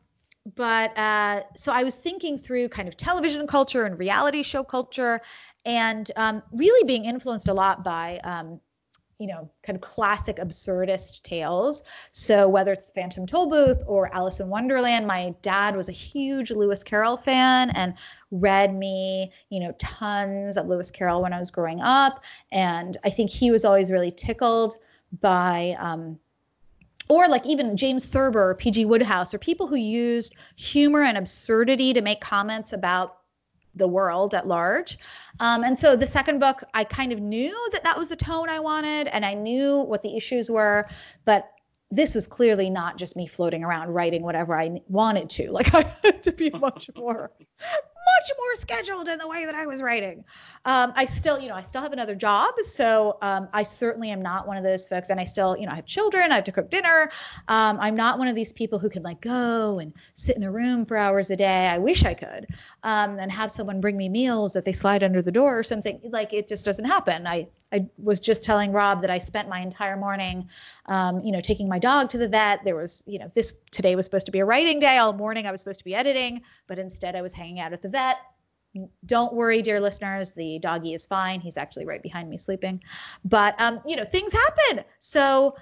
but uh, so I was thinking through kind of television culture and reality show culture, and um, really being influenced a lot by um, you know, kind of classic absurdist tales. So whether it's Phantom Tollbooth or Alice in Wonderland, my dad was a huge Lewis Carroll fan and read me, you know, tons of Lewis Carroll when I was growing up. And I think he was always really tickled by um, or like even James Thurber or P.G. Wodehouse or people who used humor and absurdity to make comments about the world at large. Um, and so the second book, I kind of knew that that was the tone I wanted, and I knew what the issues were, but this was clearly not just me floating around writing whatever I wanted to. Like I had to be much more, much more scheduled in the way that I was writing. Um, I still, you know, I still have another job, so um, I certainly am not one of those folks. And I still, you know, I have children. I have to cook dinner. Um, I'm not one of these people who can like go and sit in a room for hours a day. I wish I could, um, and have someone bring me meals that they slide under the door or something. Like it just doesn't happen. I I was just telling Rob that I spent my entire morning, um, you know, taking my dog to the vet. There was, you know, this today was supposed to be a writing day. All morning I was supposed to be editing, but instead I was hanging out at the vet. Don't worry, dear listeners, the doggy is fine. He's actually right behind me sleeping. But, um, you know, things happen. So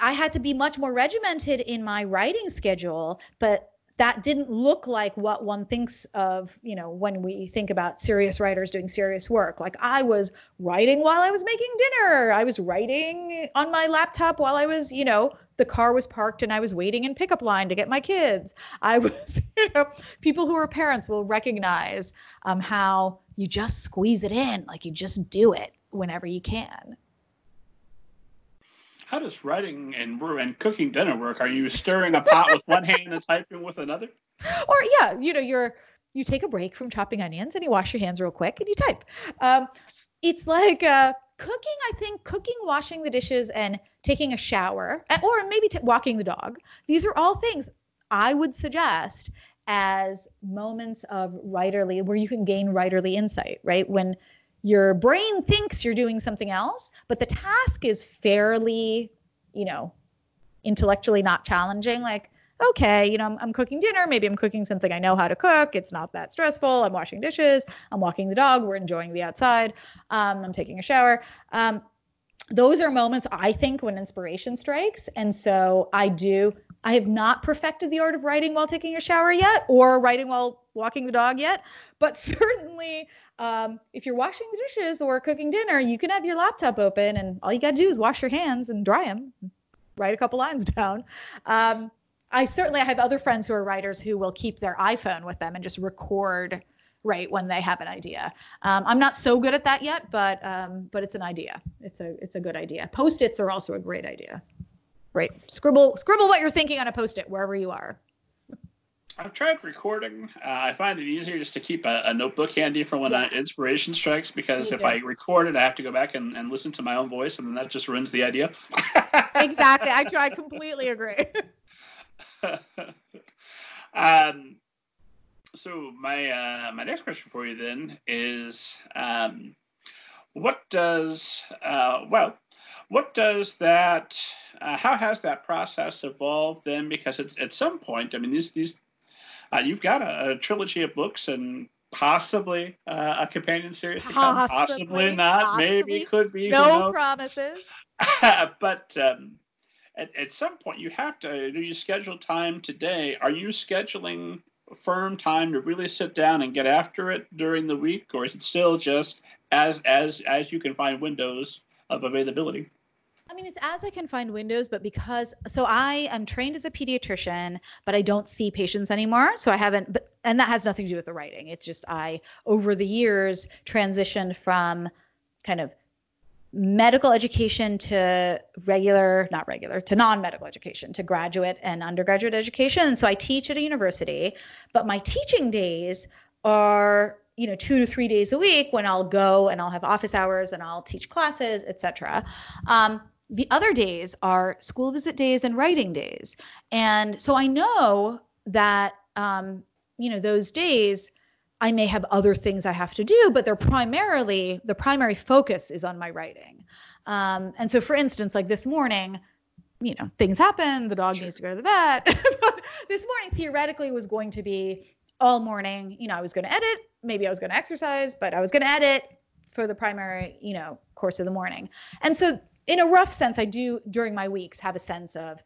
I had to be much more regimented in my writing schedule, but that didn't look like what one thinks of, you know, when we think about serious writers doing serious work. Like I was writing while I was making dinner. I was writing on my laptop while I was, you know, the car was parked and I was waiting in pickup line to get my kids. I was, you know, people who are parents will recognize um, how you just squeeze it in, like you just do it whenever you can how does writing and and cooking dinner work? Are you stirring a pot with one hand and typing with another? Or yeah, you know, you're you take a break from chopping onions and you wash your hands real quick and you type. Um, it's like uh, cooking. I think cooking, washing the dishes, and taking a shower, or maybe t- walking the dog. These are all things I would suggest as moments of writerly where you can gain writerly insight. Right when your brain thinks you're doing something else, but the task is fairly, you know, intellectually not challenging. Like, okay, you know, I'm, I'm, cooking dinner. Maybe I'm cooking something I know how to cook. It's not that stressful. I'm washing dishes. I'm walking the dog. We're enjoying the outside. Um, I'm taking a shower. Um, those are moments I think when inspiration strikes. And so I do, I have not perfected the art of writing while taking a shower yet or writing while walking the dog yet, but certainly um, if you're washing the dishes or cooking dinner, you can have your laptop open and all you got to do is wash your hands and dry them, write a couple lines down. Um, I certainly I have other friends who are writers who will keep their iPhone with them and just record right when they have an idea. Um, I'm not so good at that yet, but um, but it's an idea. It's a it's a good idea. Post-its are also a great idea. Right. Scribble scribble what you're thinking on a post-it wherever you are. I've tried recording. Uh, I find it easier just to keep a, a notebook handy for when yeah. inspiration strikes because if I record it, I have to go back and, and listen to my own voice, and then that just ruins the idea. exactly. I, I completely agree. um, so my uh, my next question for you then is, um, what does uh, well, what does that? Uh, how has that process evolved then? Because it's at some point, I mean, these these uh, you've got a, a, trilogy of books and possibly uh, a companion series to come. Possibly, possibly not. Possibly. Maybe could be. No promises. but um, at, at some point, you have to. Do you schedule time today? Are you scheduling firm time to really sit down and get after it during the week, or is it still just as as as you can find windows of availability? I mean, it's as I can find windows, but because so I am trained as a pediatrician, but I don't see patients anymore. So I haven't, but, and that has nothing to do with the writing. It's just I, over the years, transitioned from kind of medical education to regular, not regular, to non medical education, to graduate and undergraduate education. And so I teach at a university, but my teaching days are you know two to three days a week when i'll go and i'll have office hours and i'll teach classes etc um, the other days are school visit days and writing days. And so I know that, um, you know, those days I may have other things I have to do, but they're primarily, the primary focus is on my writing. Um, and so, for instance, like this morning, you know, things happen, the dog sure. needs to go to the vet. this morning, theoretically, was going to be all morning. You know, I was going to edit, maybe I was going to exercise, but I was going to edit for the primary, you know, course of the morning. And so in a rough sense, I do during my weeks have a sense of,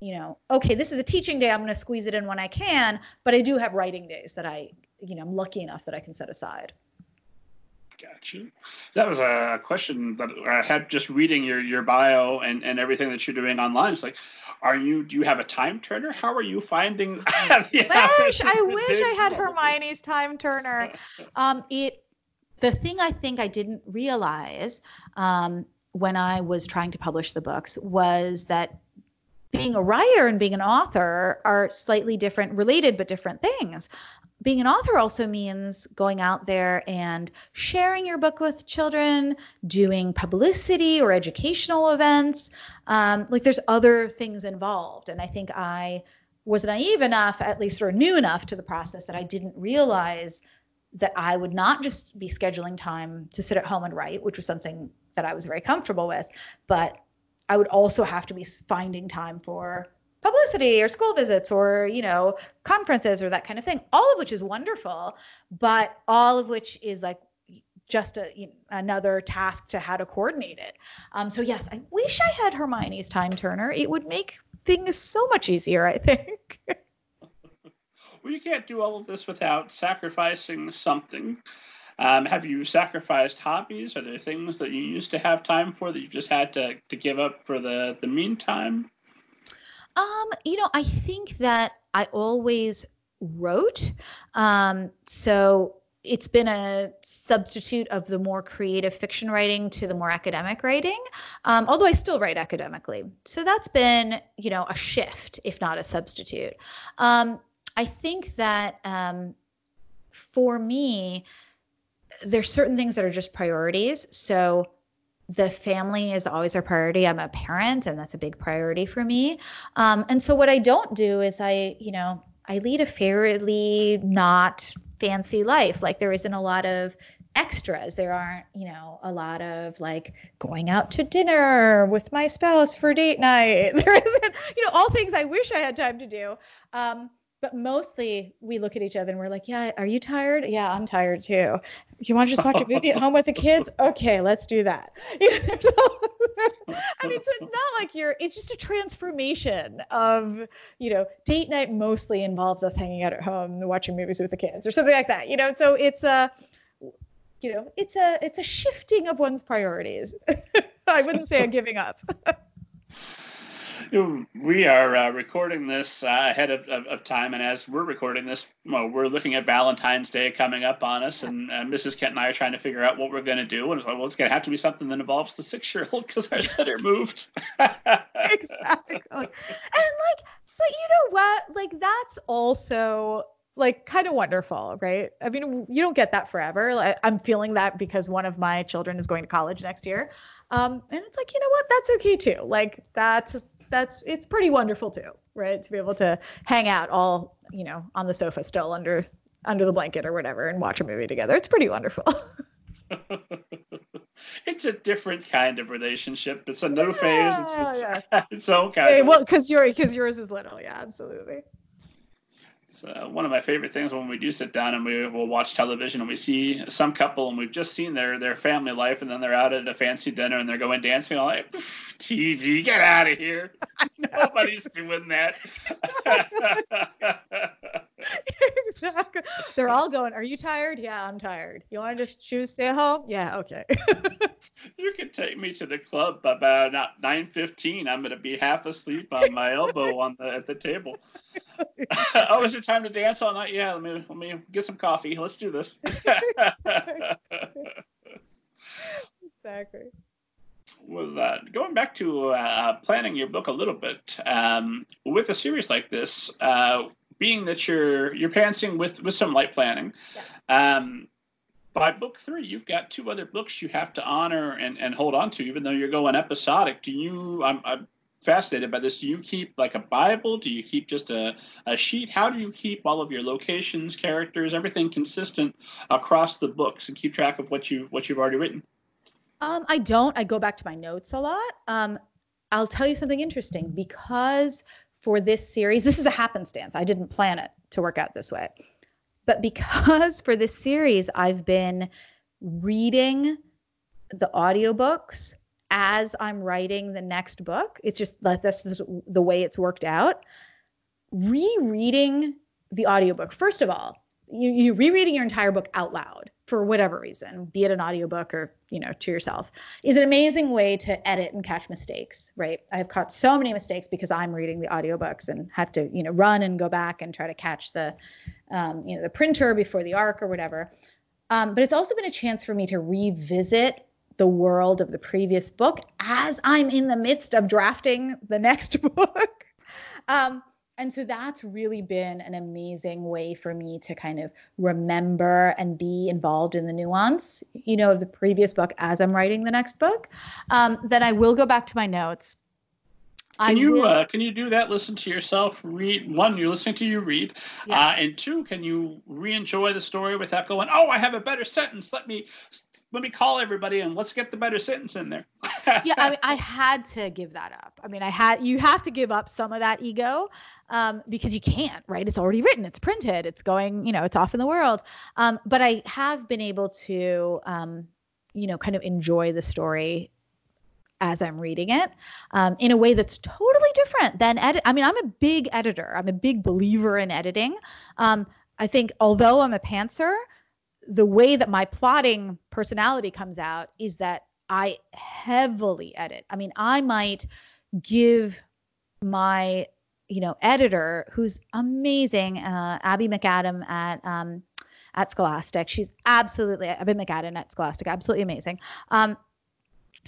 you know, okay, this is a teaching day. I'm going to squeeze it in when I can, but I do have writing days that I, you know, I'm lucky enough that I can set aside. Gotcha. That was a question that I had just reading your, your bio and, and everything that you're doing online. It's like, are you, do you have a time turner? How are you finding? wish, I wish I had Hermione's time turner. Um, it, the thing I think I didn't realize, um, when I was trying to publish the books was that being a writer and being an author are slightly different, related but different things. Being an author also means going out there and sharing your book with children, doing publicity or educational events. Um, like there's other things involved. And I think I was naive enough, at least, or new enough to the process that I didn't realize that I would not just be scheduling time to sit at home and write, which was something that I was very comfortable with, but I would also have to be finding time for publicity or school visits or you know conferences or that kind of thing all of which is wonderful but all of which is like just a, you know, another task to how to coordinate it. Um, so yes i wish i had hermione's time turner. It would make things so much easier i think. Well you can't do all of this without sacrificing something um, have you sacrificed hobbies? Are there things that you used to have time for that you've just had to, to give up for the, the meantime? Um, you know, I think that I always wrote. Um, so it's been a substitute of the more creative fiction writing to the more academic writing, um, although I still write academically. So that's been, you know, a shift, if not a substitute. Um, I think that um, for me, there's certain things that are just priorities. So the family is always a priority. I'm a parent, and that's a big priority for me. Um, and so what I don't do is I, you know, I lead a fairly not fancy life. Like there isn't a lot of extras. There aren't, you know, a lot of like going out to dinner with my spouse for date night. There isn't, you know, all things I wish I had time to do. Um, but mostly we look at each other and we're like, yeah, are you tired? Yeah, I'm tired too. You want to just watch a movie at home with the kids? Okay, let's do that. You know, so, I mean, so it's not like you're, it's just a transformation of, you know, date night mostly involves us hanging out at home watching movies with the kids or something like that, you know? So it's a, you know, it's a, it's a shifting of one's priorities. I wouldn't say a giving up. We are uh, recording this uh, ahead of, of, of, time, and as we're recording this, well, we're looking at Valentine's Day coming up on us, and uh, Mrs. Kent and I are trying to figure out what we're going to do. And it's like, well, it's going to have to be something that involves the six-year-old because our center moved. exactly, and like, but you know what? Like that's also like kind of wonderful, right? I mean, you don't get that forever. Like, I'm feeling that because one of my children is going to college next year. Um, and it's like, you know what? That's okay too. Like that's that's it's pretty wonderful too, right? To be able to hang out all, you know, on the sofa still under under the blanket or whatever and watch a movie together. It's pretty wonderful. it's a different kind of relationship. It's a no yeah, phase. It's, it's, yeah. it's well, because your because yours is little, yeah, absolutely. It's uh, one of my favorite things when we do sit down and we will watch television and we see some couple and we've just seen their their family life and then they're out at a fancy dinner and they're going dancing. I'm like, TV, get out of here! Nobody's doing that. exactly. They're all going. Are you tired? Yeah, I'm tired. You want to just choose stay home? Yeah, okay. you can take me to the club about nine fifteen. I'm gonna be half asleep on my elbow on the at the table. oh, is it time to dance all night? Yeah, let me let me get some coffee. Let's do this. exactly. Well, uh, going back to uh, planning your book a little bit, um, with a series like this, uh, being that you're you're pantsing with with some light planning, yeah. um, by book three, you've got two other books you have to honor and, and hold on to, even though you're going episodic. Do you? I'm, I'm fascinated by this. Do you keep like a Bible? Do you keep just a, a sheet? How do you keep all of your locations, characters, everything consistent across the books and keep track of what you what you've already written? Um, I don't. I go back to my notes a lot. Um, I'll tell you something interesting because for this series, this is a happenstance. I didn't plan it to work out this way. But because for this series, I've been reading the audiobooks as I'm writing the next book. It's just that's just the way it's worked out. Rereading the audiobook, first of all, you, you rereading your entire book out loud for whatever reason, be it an audiobook or, you know, to yourself, is an amazing way to edit and catch mistakes, right? I've caught so many mistakes because I'm reading the audiobooks and have to, you know, run and go back and try to catch the, um, you know, the printer before the arc or whatever. Um, but it's also been a chance for me to revisit the world of the previous book as I'm in the midst of drafting the next book. um, and so that's really been an amazing way for me to kind of remember and be involved in the nuance, you know, of the previous book as I'm writing the next book. Um, then I will go back to my notes. Can I you will... uh, can you do that? Listen to yourself read. One, you're listening to you read, yeah. uh, and two, can you re-enjoy the story without going, "Oh, I have a better sentence. Let me let me call everybody and let's get the better sentence in there. yeah, I, mean, I had to give that up. I mean, I had you have to give up some of that ego um, because you can't, right? It's already written, it's printed, it's going, you know, it's off in the world. Um, but I have been able to, um, you know, kind of enjoy the story as I'm reading it um, in a way that's totally different than edit. I mean, I'm a big editor. I'm a big believer in editing. Um, I think although I'm a pantser, the way that my plotting personality comes out is that I heavily edit. I mean, I might give my you know editor who's amazing uh, Abby McAden at um, at scholastic she's absolutely Abby McAden at scholastic absolutely amazing um,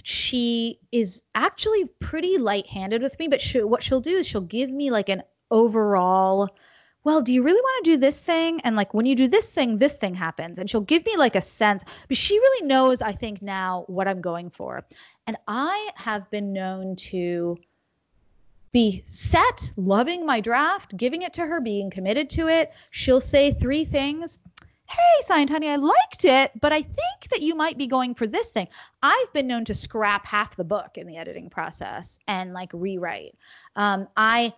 she is actually pretty light-handed with me but she, what she'll do is she'll give me like an overall well, do you really want to do this thing? And like when you do this thing, this thing happens. And she'll give me like a sense, but she really knows, I think, now what I'm going for. And I have been known to be set, loving my draft, giving it to her, being committed to it. She'll say three things. Hey, Sayantani, I liked it, but I think that you might be going for this thing. I've been known to scrap half the book in the editing process and like rewrite. Um, I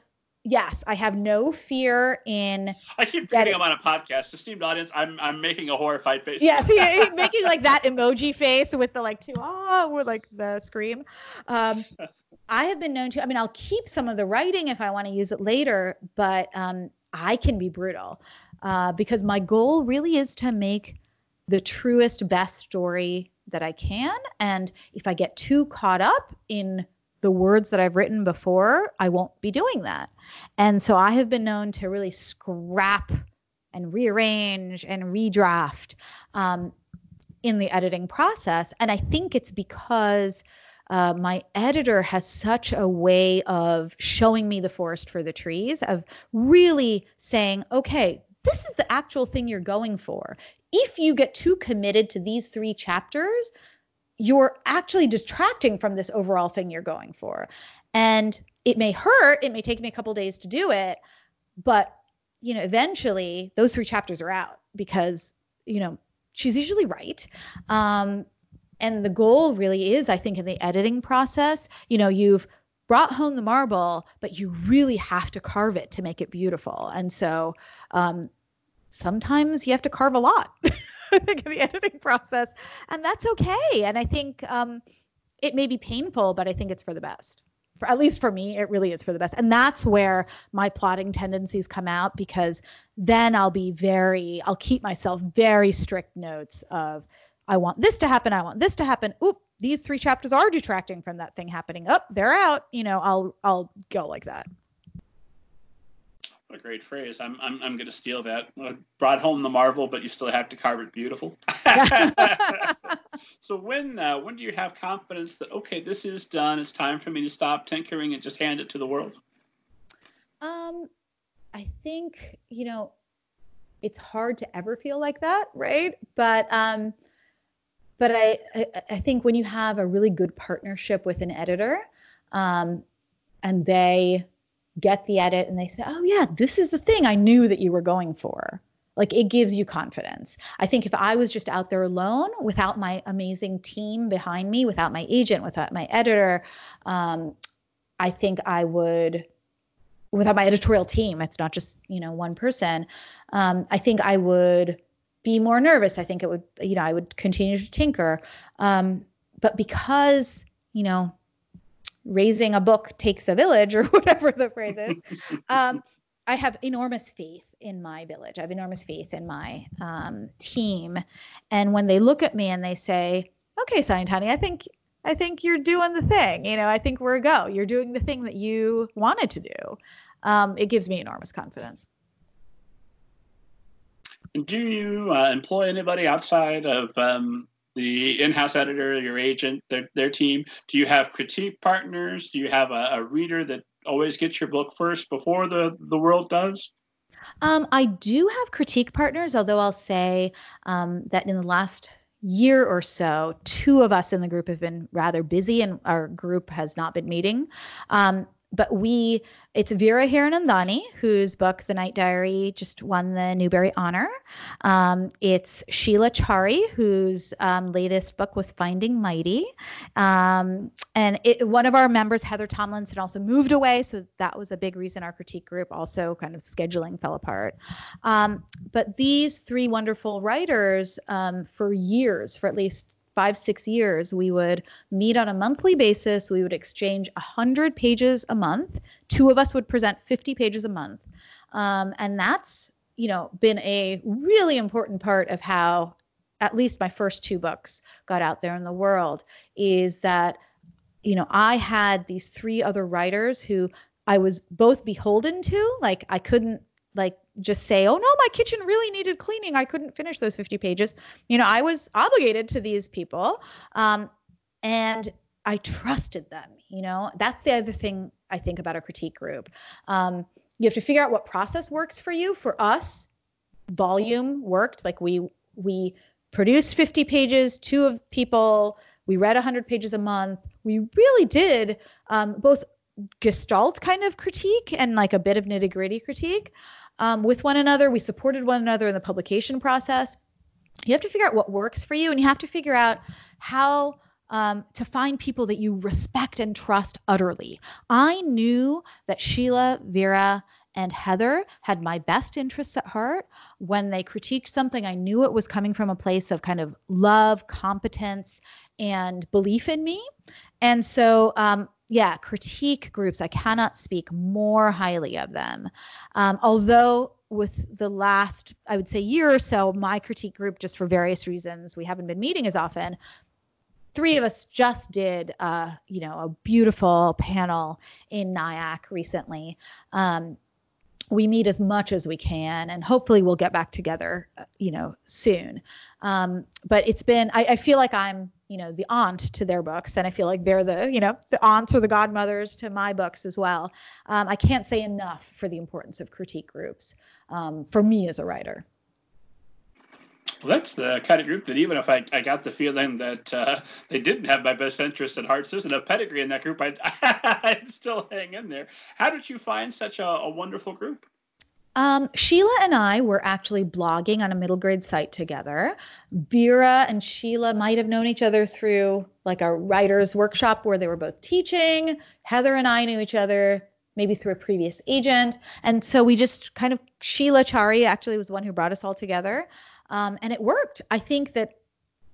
yes, I have no fear in. I keep reading him on a podcast. Esteemed audience, I'm I'm making a horrified face. Yeah, he's making like that emoji face with the like two ah with like the scream. Um, I have been known to. I mean, I'll keep some of the writing if I want to use it later, but um, I can be brutal uh, because my goal really is to make the truest, best story that I can. And if I get too caught up in the words that I've written before, I won't be doing that. And so I have been known to really scrap and rearrange and redraft um, in the editing process. And I think it's because uh, my editor has such a way of showing me the forest for the trees, of really saying, okay, this is the actual thing you're going for. If you get too committed to these three chapters, you're actually distracting from this overall thing you're going for. And it may hurt, it may take me a couple days to do it, but you know, eventually those three chapters are out because, you know, she's usually right. Um, and the goal really is, I think, in the editing process, you know, you've brought home the marble, but you really have to carve it to make it beautiful. And so um, sometimes you have to carve a lot in the editing process, and that's okay. And I think um, it may be painful, but I think it's for the best. For, at least for me, it really is for the best. And that's where my plotting tendencies come out because then I'll be very, I'll keep myself very strict notes of, I want this to happen. I want this to happen. Oop, these three chapters are detracting from that thing happening. Up, oh, they're out. You know, I'll I'll go like that. A great phrase. I'm I'm I'm going to steal that. Uh, brought home the marvel, but you still have to carve it beautiful. so when uh, when do you have confidence that okay, this is done. It's time for me to stop tinkering and just hand it to the world? Um, I think you know, it's hard to ever feel like that, right? But um, but I, I, I think when you have a really good partnership with an editor, um, and they get the edit and they say, "Oh yeah, this is the thing I knew that you were going for." Like it gives you confidence. I think if I was just out there alone without my amazing team behind me, without my agent, without my editor, um, I think I would without my editorial team it's not just you know one person um, i think i would be more nervous. I think it would, you know, I would continue to tinker. Um, but because, you know, raising a book takes a village or whatever the phrase is, um, I have enormous faith in my village. I have enormous faith in my um, team. And when they look at me and they say, okay, Sayantani, I think I think you're doing the thing. You know, I think we're a go. You're doing the thing that you wanted to do. Um, it gives me enormous confidence. Do you uh, employ anybody outside of um, the in-house editor, your agent, their, their team? Do you have critique partners? Do you have a, a reader that always gets your book first before the, the world does? Um, I do have critique partners, although I'll say um, that in the last year or so, two of us in the group have been rather busy and our group has not been meeting. Um, but we it's Vera Hiranandani, whose book The Night Diary just won the Newbery Honor. Um, it's Sheila Chari, whose um, latest book was Finding Mighty. Um, and it, one of our members, Heather Tomlinson, also moved away, so that was a big reason our critique group also kind of scheduling fell apart. Um, but these three wonderful writers, um, for years, for at least five, six years, we would meet on a monthly basis. We would exchange 100 pages a month. Two of us would present 50 pages a month. Um, and that's, you know, been a really important part of how at least my first two books got out there in the world is that, you know, I had these three other writers who I was both beholden to. Like I couldn't like just say, oh no, my kitchen really needed cleaning. I couldn't finish those 50 pages. You know, I was obligated to these people. Um, and I trusted them. You know, that's the other thing I think about a critique group. Um, you have to figure out what process works for you. For us, volume worked. Like we we produced 50 pages, two of people. We read 100 pages a month. We really did um, both gestalt kind of critique and like a bit of nitty gritty critique um, with one another. We supported one another in the publication process. You have to figure out what works for you, and you have to figure out how um, to find people that you respect and trust utterly. I knew that Sheila, Vera, and Heather had my best interests at heart. When they critiqued something, I knew it was coming from a place of kind of love, competence, and belief in me. And so um, yeah, critique groups, I cannot speak more highly of them. Um, although, with the last, I would say, year or so, my critique group, just for various reasons, we haven't been meeting as often. Three of us just did, uh, you know, a beautiful panel in NIAC recently. Um, we meet as much as we can, and hopefully we'll get back together, uh, you know, soon. Um, but it's been, I, I feel like I'm you know the aunt to their books and i feel like they're the you know the aunts or the godmothers to my books as well um, i can't say enough for the importance of critique groups um, for me as a writer well, that's the kind of group that even if I, I got the feeling that uh, they didn't have my best interest at heart, there's enough pedigree in that group, I'd, I'd, still hang in there. How did you find such a, a wonderful group? Um, Sheila and I were actually blogging on a middle grade site together. Vera and Sheila might have known each other through like a writer's workshop where they were both teaching. Heather and I knew each other maybe through a previous agent. And so we just kind of, Sheila Chari actually was the one who brought us all together. Um, and it worked. I think that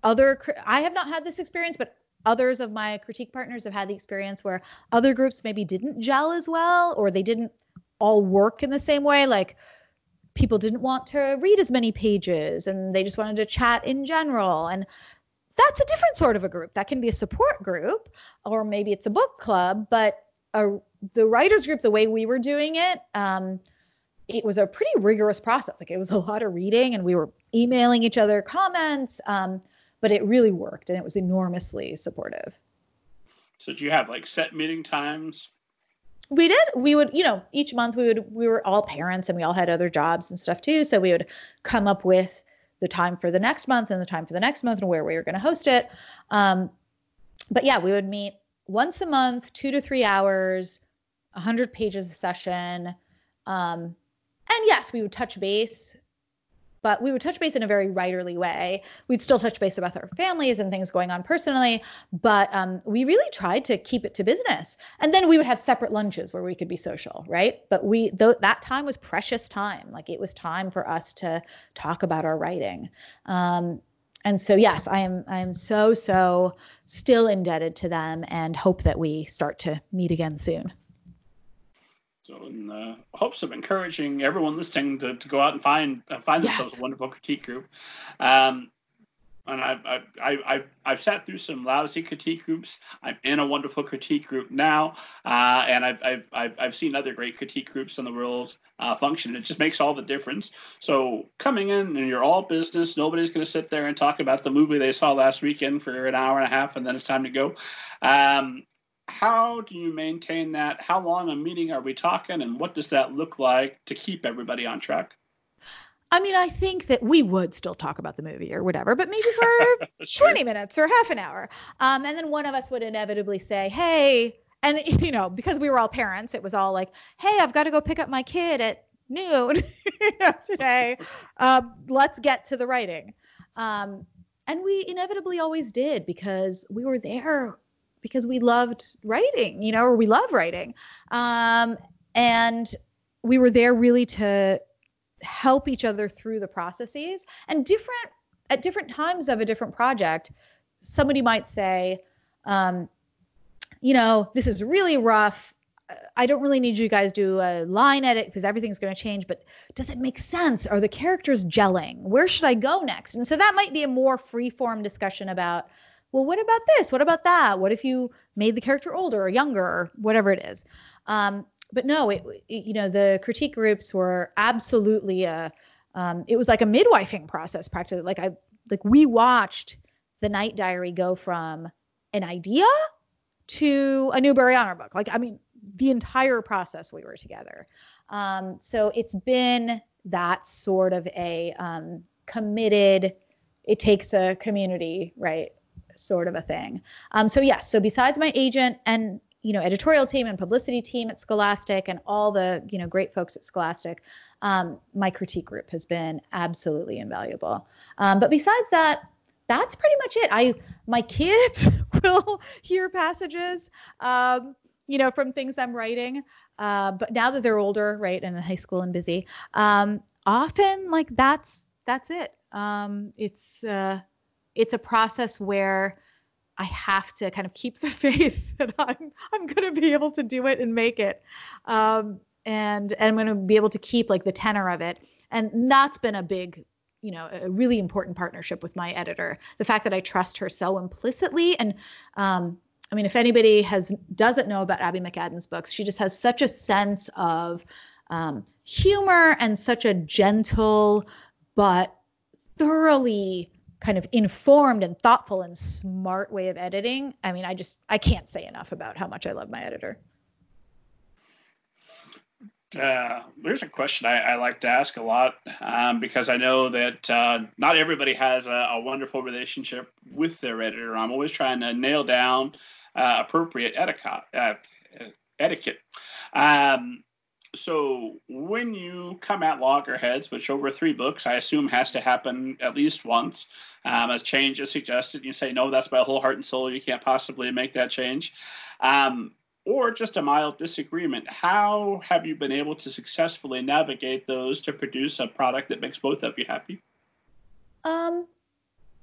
other, I have not had this experience, but others of my critique partners have had the experience where other groups maybe didn't gel as well or they didn't all work in the same way. Like people didn't want to read as many pages and they just wanted to chat in general. And that's a different sort of a group. That can be a support group or maybe it's a book club, but a, the writers group, the way we were doing it, um, it was a pretty rigorous process. Like it was a lot of reading and we were emailing each other comments, um, but it really worked and it was enormously supportive. So do you have like set meeting times we did we would you know each month we would we were all parents and we all had other jobs and stuff too. So we would come up with the time for the next month and the time for the next month and where we were going to host it. Um, but yeah we would meet once a month two to three hours 100 pages a session. Um, and yes we would touch base but we would touch base in a very writerly way. We'd still touch base about our families and things going on personally, but um, we really tried to keep it to business. And then we would have separate lunches where we could be social, right? But we th- that time was precious time. Like it was time for us to talk about our writing. Um, and so yes, I am I am so so still indebted to them and hope that we start to meet again soon. So, in the hopes of encouraging everyone listening to, to go out and find uh, find yes. themselves a wonderful critique group, um, and I've, I've, I've, I've sat through some lousy critique groups. I'm in a wonderful critique group now, uh, and I've, I've, I've, I've seen other great critique groups in the world uh, function. It just makes all the difference. So coming in and you're all business, nobody's going to sit there and talk about the movie they saw last weekend for an hour and a half, and then it's time to go. Um, how do you maintain that? How long a meeting are we talking, and what does that look like to keep everybody on track? I mean, I think that we would still talk about the movie or whatever, but maybe for sure. 20 minutes or half an hour. Um, and then one of us would inevitably say, hey, and you know, because we were all parents, it was all like, hey, I've got to go pick up my kid at noon today. Uh, let's get to the writing. Um, and we inevitably always did because we were there because we loved writing, you know, or we love writing. Um, and we were there really to help each other through the processes and different at different times of a different project somebody might say um, you know this is really rough. I don't really need you guys to do a line edit because everything's going to change but does it make sense? Are the characters gelling? Where should i go next? And so that might be a more free form discussion about well, what about this? What about that? What if you made the character older or younger or whatever it is? Um, but no, it, it, you know, the critique groups were absolutely a, um, it was like a midwifing process practically. Like I, like we watched the Night Diary go from an idea to a Newbery Honor book. Like, I mean, the entire process we were together. Um, so it's been that sort of a um, committed, it takes a community, right? Sort of a thing. Um, so yes, so besides my agent and you know editorial team and publicity team at Scholastic and all the you know great folks at Scholastic, um, my critique group has been absolutely invaluable. Um, but besides that, that's pretty much it. I my kids will hear passages, um, you know, from things I'm writing. Uh, but now that they're older, right, and in high school and busy, um, often like that's that's it. Um, it's uh, it's a process where I have to kind of keep the faith that I'm I'm going to be able to do it and make it, um, and and I'm going to be able to keep like the tenor of it. And that's been a big, you know, a really important partnership with my editor. The fact that I trust her so implicitly, and um, I mean, if anybody has doesn't know about Abby McAden's books, she just has such a sense of um, humor and such a gentle but thoroughly kind of informed and thoughtful and smart way of editing. I mean, I just I can't say enough about how much I love my editor. Uh, there's a question I, I, like to ask a lot um, because I know that uh, not everybody has a, a, wonderful relationship with their editor. I'm always trying to nail down uh, appropriate etiquette. Uh, etiquette. Um, so when you come at loggerheads, which over three books I assume has to happen at least once, um, as change is suggested, you say no, that's my whole heart and soul. You can't possibly make that change, um, or just a mild disagreement. How have you been able to successfully navigate those to produce a product that makes both of you happy? Um,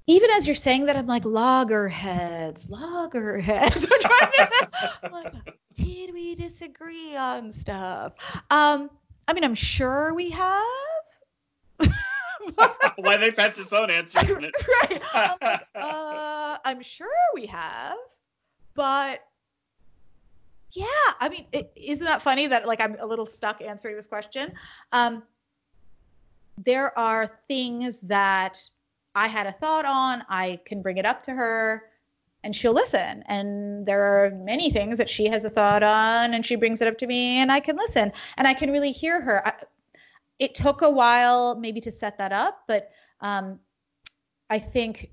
even as you're saying that, I'm like loggerheads, loggerheads. I'm trying to, I'm like, did we disagree on stuff? Um, I mean, I'm sure we have. Why they that's its own answer, isn't it? right. I'm like, uh, I'm sure we have, but yeah, I mean, is not that funny that like I'm a little stuck answering this question? Um, there are things that I had a thought on, I can bring it up to her and she'll listen. And there are many things that she has a thought on and she brings it up to me and I can listen and I can really hear her. I, it took a while maybe to set that up, but um, I think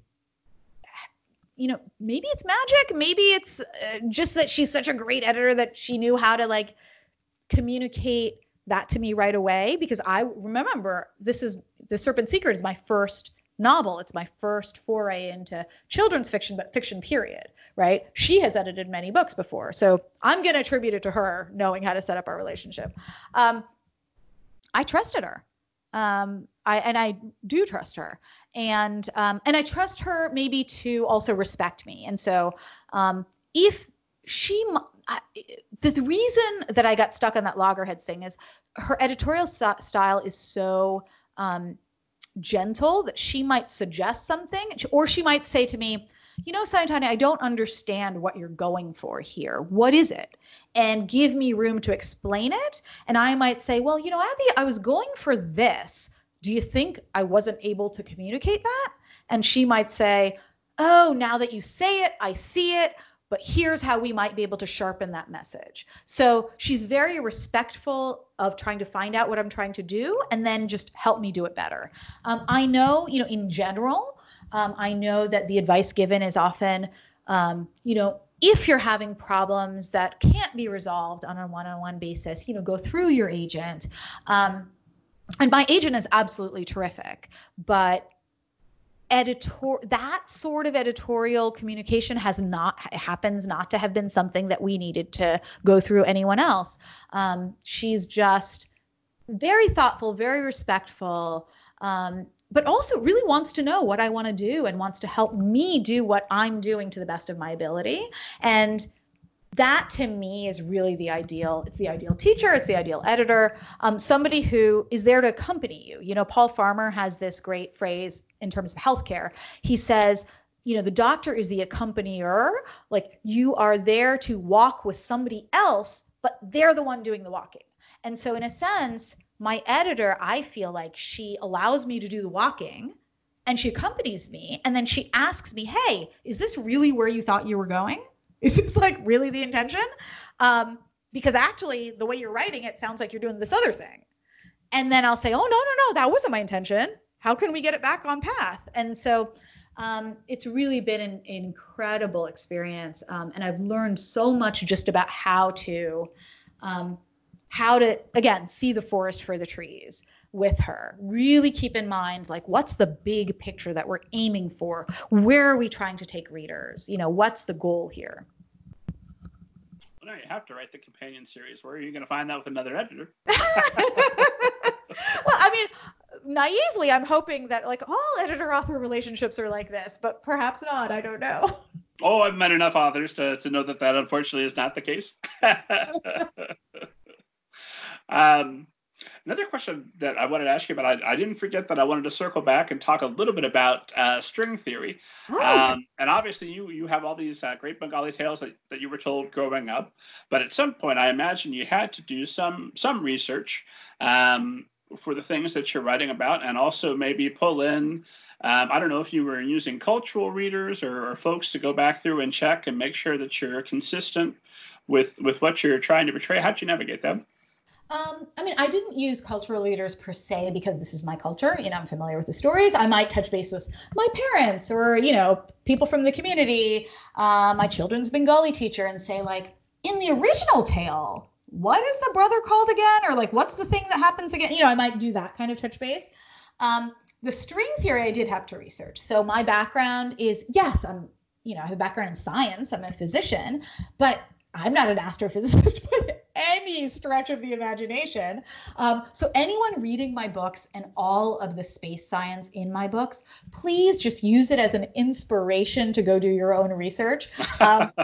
you know maybe it's magic maybe it's uh, just that she's such a great editor that she knew how to like communicate that to me right away because i remember this is the serpent secret is my first novel. It's my first foray into children's fiction, but fiction period, right? She has edited many books before. So I'm going to attribute it to her knowing how to set up our relationship. Um, I trusted her. Um, I, and I do trust her, and um, and I trust her maybe to also respect me. And so, um, if she, I, the reason that I got stuck on that loggerheads thing is her editorial style is so um, gentle that she might suggest something or she might say to me you know Sayantani, I don't understand what you're going for here. What is it? And give me room to explain it. And I might say, well, you know, Abby, I was going for this. Do you think I wasn't able to communicate that? And she might say, oh, now that you say it, I see it but here's how we might be able to sharpen that message. So she's very respectful of trying to find out what I'm trying to do and then just help me do it better. Um, I know, you know, in general, um, I know that the advice given is often, um, you know, if you're having problems that can't be resolved on a one-on-one basis, you know, go through your agent. Um, and my agent is absolutely terrific, but editor that sort of editorial communication has not happens not to have been something that we needed to go through anyone else. Um, she's just very thoughtful very respectful um, but also really wants to know what i want to do and wants to help me do what i'm doing to the best of my ability. And that to me is really the ideal it's the ideal teacher it's the ideal editor um, somebody who is there to accompany you. You know paul farmer has this great phrase in terms of healthcare. He says you know the doctor is the accompanier like you are there to walk with somebody else but they're the one doing the walking. And so in a sense my editor i feel like she allows me to do the walking and she accompanies me and then she asks me hey is this really where you thought you were going is this like really the intention? Um, because actually, the way you're writing it sounds like you're doing this other thing. And then I'll say, oh, no, no, no, that wasn't my intention. How can we get it back on path? And so um, it's really been an, incredible experience. Um, and I've learned so much just about how to, um, how to, again, see the forest for the trees with her. Really keep in mind, like, what's the big picture that we're aiming for? Where are we trying to take readers? You know, what's the goal here? Now you have to write the companion series. Where are you going to find that with another editor? well, I mean, naively, I'm hoping that like all editor-author relationships are like this, but perhaps not. I don't know. Oh, I've met enough authors to, to know that that unfortunately is not the case. um, Another question that I wanted to ask you about, I, I, didn't forget that I wanted to circle back and talk a little bit about uh, string theory. Oh. Um, and obviously, you you have all these uh, great Bengali tales that, that you were told growing up. But at some point, I imagine you had to do some some research um, for the things that you're writing about, and also maybe pull in. Um, I don't know if you were using cultural readers or, or folks to go back through and check and make sure that you're consistent with with what you're trying to portray. How'd you navigate that? Um, I mean, I didn't use cultural leaders per se because this is my culture. You know, I'm familiar with the stories. I might touch base with my parents or, you know, people from the community, uh, my children's Bengali teacher, and say, like, in the original tale, what is the brother called again? Or like, what's the thing that happens again? You know, I might do that kind of touch base. Um, the string theory I did have to research. So my background is yes, I'm you know I have a background in science. I'm a physician, but I'm not an astrophysicist by any stretch of the imagination. Um, so, anyone reading my books and all of the space science in my books, please just use it as an inspiration to go do your own research. Um,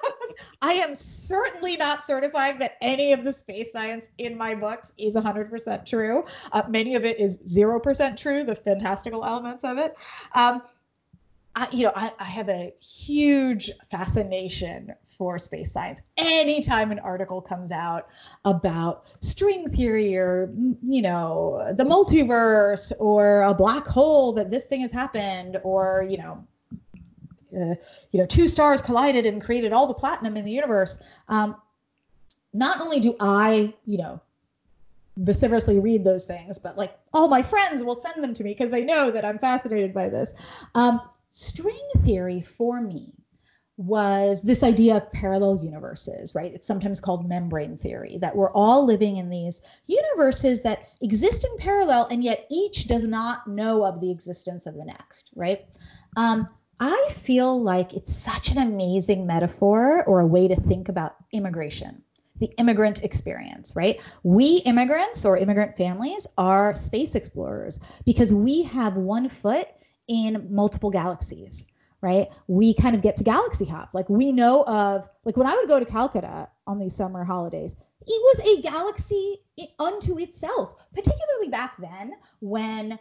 I am certainly not certifying that any of the space science in my books is 100% true. Uh, many of it is 0% true, the fantastical elements of it. Um, I, you know, I, I, have a huge fascination for space science. Anytime an article comes out about string theory or, you know, the multiverse or a black hole that this thing has happened or, you know, uh, you know, two stars collided and created all the platinum in the universe. Um, not only do I, you know, vociferously read those things, but like all my friends will send them to me because they know that I'm fascinated by this. Um, string theory for me was this idea of parallel universes, right? It's sometimes called membrane theory, that we're all living in these universes that exist in parallel and yet each does not know of the existence of the next, right? Um, I feel like it's such an amazing metaphor or a way to think about immigration, the immigrant experience, right? We immigrants or immigrant families are space explorers because we have one foot in multiple galaxies right? We kind of get to galaxy hop. Like we know of, like when I would go to Calcutta on these summer holidays, it was a galaxy unto itself, particularly back then when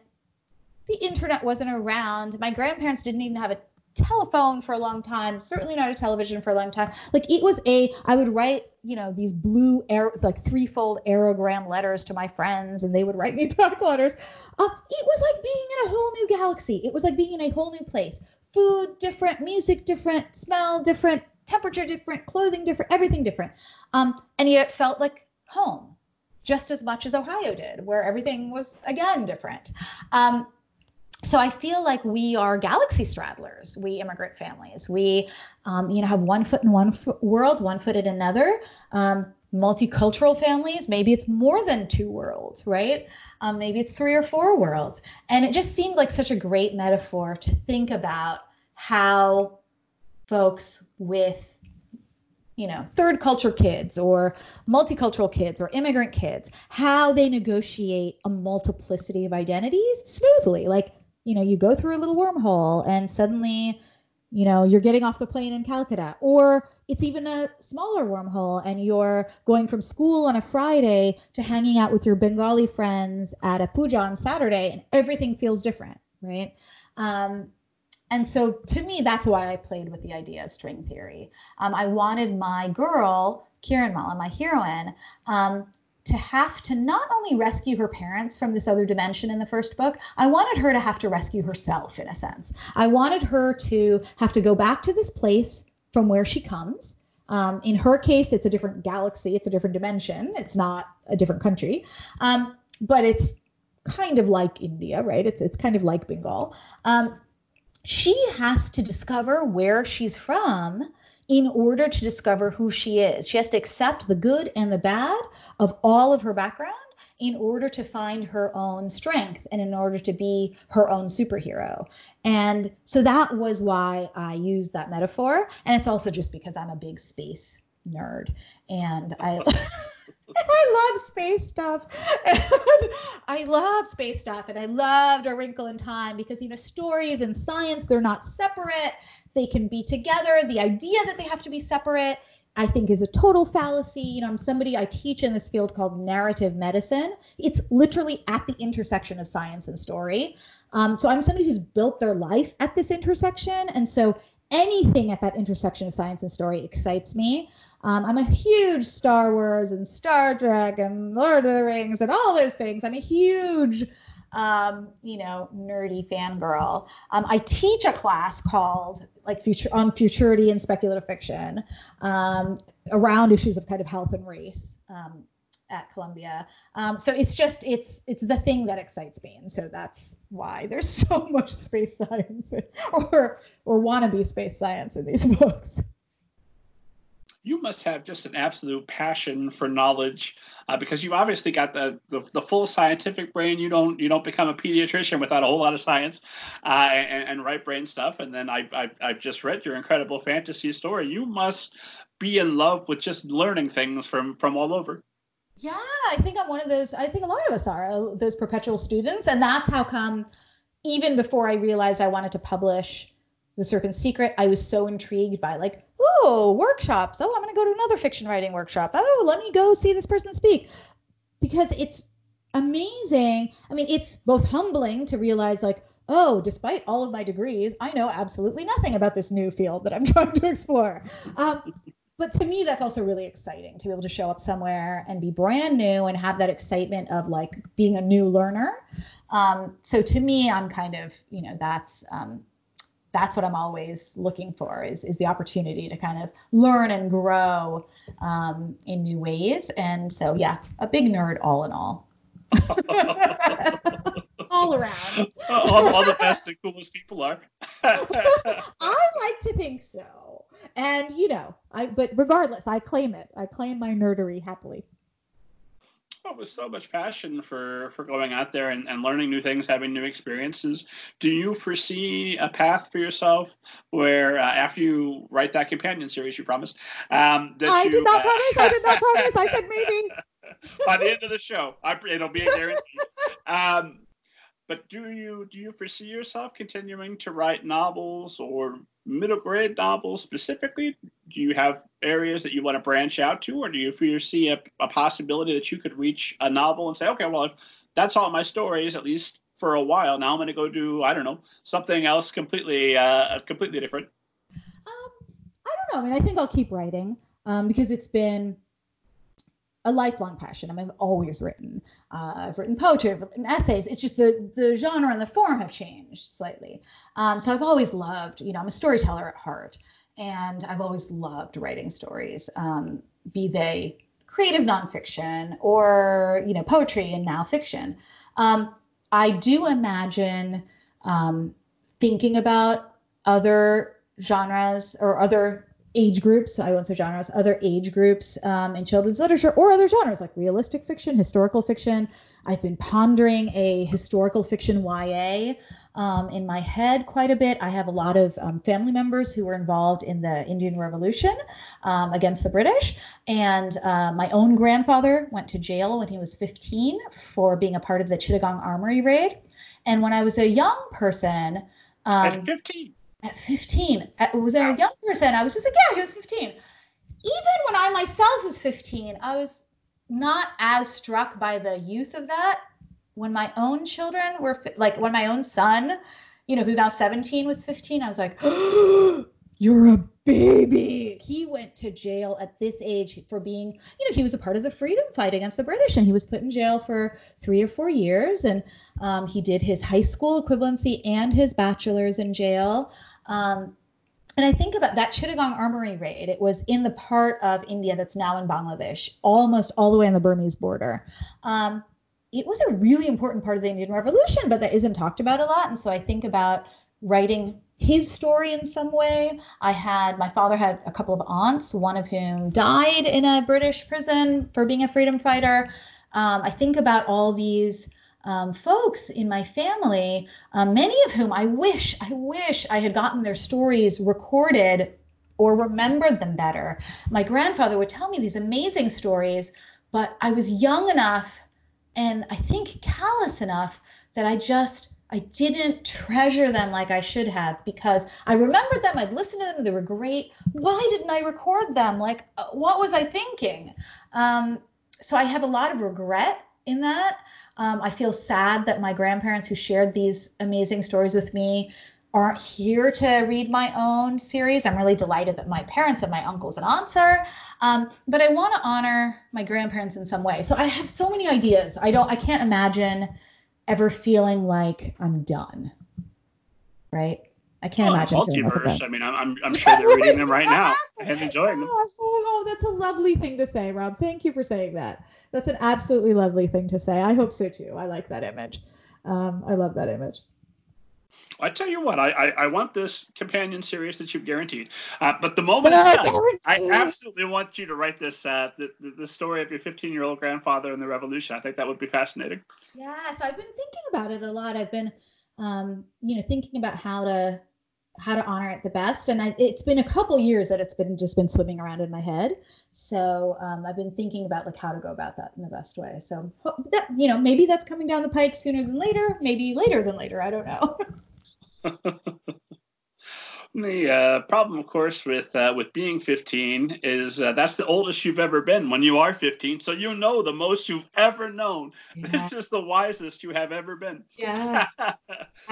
the internet wasn't around. My grandparents didn't even have a telephone for a long time, certainly not a television for a long time. Like it was a, I would write, you know, these blue arrow, like threefold aerogram letters to my friends, and they would write me back letters. Uh, it was like being in a whole new galaxy. It was like being in a whole new place food different, music different, smell different, temperature different, clothing different, everything different. Um, and yet it felt like home just as much as Ohio did, where everything was again different. Um, so I feel like we are galaxy straddlers, we immigrant families. We, um, you know, have one foot in one world, one foot in another. Um, multicultural families, maybe it's more than two worlds, right? Um, maybe it's three or four worlds. And it just seemed like such a great metaphor to think about how folks with you know third culture kids or multicultural kids or immigrant kids how they negotiate a multiplicity of identities smoothly. Like you know you go through a little wormhole and suddenly you know you're getting off the plane in calcutta. Or it's even a smaller wormhole and you're going from school on a friday to hanging out with your bengali friends at a puja on saturday and everything feels different right? Um, and so to me, that's why I played with the idea of string theory. Um, I wanted my girl, Kiranmala, my heroine, um, to have to not only rescue her parents from this other dimension in the first book, I wanted her to have to rescue herself in a sense. I wanted her to have to go back to this place from where she comes. Um, in her case, it's a different galaxy, it's a different dimension, it's not a different country, um, but it's kind of like India, right? It's it's kind of like Bengal. Um, she has to discover where she's from in order to discover who she is. She has to accept the good and the bad of all of her background in order to find her own strength and in order to be her own superhero. And so that was why I used that metaphor. And it's also just because I'm a big space nerd and I. I love space stuff. And I love space stuff. And I loved A Wrinkle in Time because, you know, stories and science, they're not separate. They can be together. The idea that they have to be separate, I think, is a total fallacy. You know, I'm somebody I teach in this field called narrative medicine. It's literally at the intersection of science and story. Um, so I'm somebody who's built their life at this intersection. And so anything at that intersection of science and story excites me. Um, I'm a huge Star Wars and Star Trek and Lord of the Rings and all those things. I'm a huge, um, you know, nerdy fangirl. Um, I teach a class called like future on futurity and speculative fiction um, around issues of kind of health and race. At Columbia. Um, so it's just it's it's the thing that excites me, and so that's why there's so much space science or or wannabe space science in these books. you must have just an absolute passion for knowledge uh, because you obviously got the, the, the full scientific brain. You don't you don't become a pediatrician without a whole lot of science uh, and, and, right brain stuff. And then I, I I've just read your incredible fantasy story. You must be in love with just learning things from from all over. Yeah, I think I'm one of those. I think a lot of us are uh, those perpetual students, and that's how come. Even before I realized I wanted to publish the Serpent's Secret, I was so intrigued by like, oh, workshops. Oh, I'm going to go to another fiction writing workshop. Oh, let me go see this person speak. Because it's amazing. I mean, it's both humbling to realize like, oh, despite all of my degrees, I know absolutely nothing about this new field that I'm trying to explore. Um, but to me, that's also really exciting to be able to show up somewhere and be brand new and have that excitement of like being a new learner. Um, so to me, I'm kind of, you know, that's um, that's what I'm always looking for is, is the opportunity to kind of learn and grow um, in new ways. And so, yeah, a big nerd all in all. all around. all, all, the best and coolest people are. I like to think so. And, you know, I but regardless, I claim it. I claim my nerdery happily Well, with so much passion for for going out there and, and learning new things, having new experiences. Do you foresee a path for yourself where uh, after you write that companion series you promised? Um, that I you, did not uh, promise. I did not promise. I said maybe. by the end of the show, I, it'll be a guarantee. Um, but do you do you foresee yourself continuing to write novels or middle grade novels specifically? Do you have areas that you want to branch out to, or do you foresee a, a possibility that you could reach a novel and say, okay, well, that's all my stories, at least for a while. Now I'm going to go do I don't know something else completely uh, completely different. Um, I don't know. I mean, I think I'll keep writing um, because it's been a lifelong passion. I mean, I've always written. Uh, I've written poetry, I've written essays. It's just the the genre and the form have changed slightly. Um, so I've always loved, you know, I'm a storyteller at heart, and I've always loved writing stories, um, be they creative nonfiction or you know poetry and now fiction. Um, I do imagine um, thinking about other genres or other age groups, I won't say genres, other age groups um, in children's literature or other genres like realistic fiction, historical fiction. I've been pondering a historical fiction YA um, in my head quite a bit. I have a lot of um, family members who were involved in the Indian Revolution um, against the British. And uh, my own grandfather went to jail when he was 15 for being a part of the Chittagong Armory raid. And when I was a young person, at 15 at 15 at, was I a young person I was just like yeah he was 15 even when I myself was 15 I was not as struck by the youth of that when my own children were like when my own son you know who's now 17 was 15 I was like you're a baby. He went to jail at this age for being, you know, he was a part of the freedom fight against the British and he was put in jail for three or four years. And um, he did his high school equivalency and his bachelor's in jail. Um, and I think about that Chittagong Armory raid. It was in the part of India that's now in Bangladesh, almost all the way on the Burmese border. Um, it was a really important part of the Indian Revolution, but that isn't talked about a lot. And so I think about writing his story in some way. I had my father had a couple of aunts, one of whom died in a British prison for being a freedom fighter. Um, I think about all these um, folks in my family, um, many of whom I wish, I wish I had gotten their stories recorded or remembered them better. My grandfather would tell me these amazing stories, but I was young enough and I think callous enough that I just I didn't treasure them like I should have because I remembered them. I'd listened to them. They were great. Why didn't I record them? Like, uh, what was I thinking? Um, so I have a lot of regret in that. Um, I feel sad that my grandparents who shared these amazing stories with me aren't here to read my own series. I'm really delighted that my parents and my uncles and aunts are. Um, but I want to honor my grandparents in some way. So I have so many ideas. I don't. I can't imagine ever feeling like I'm done. Right? I can't oh, imagine. Multiverse. I mean, I'm, I'm sure they're reading them right now and enjoying them. Oh, oh, that's a lovely thing to say, Rob. Thank you for saying that. That's an absolutely lovely thing to say. I hope so too. I like that image. Um, I love that image. I tell you what, I, I, I, want this companion series that you've guaranteed. Uh, but the moment it's done, I absolutely want you to write this uh, the, the, the story of your 15 year old grandfather and the revolution. I think that would be fascinating. Yeah, so I've been thinking about it a lot. I've been, um, you know, thinking about how to how to honor it the best. And I, it's been a couple years that it's been just been swimming around in my head. So um, I've been thinking about like how to go about that in the best way. So that you know maybe that's coming down the pike sooner than later. Maybe later than later. I don't know. the uh, problem, of course, with uh, with being 15 is uh, that's the oldest you've ever been when you are 15. So you know the most you've ever known. Yeah. This is the wisest you have ever been. Yeah.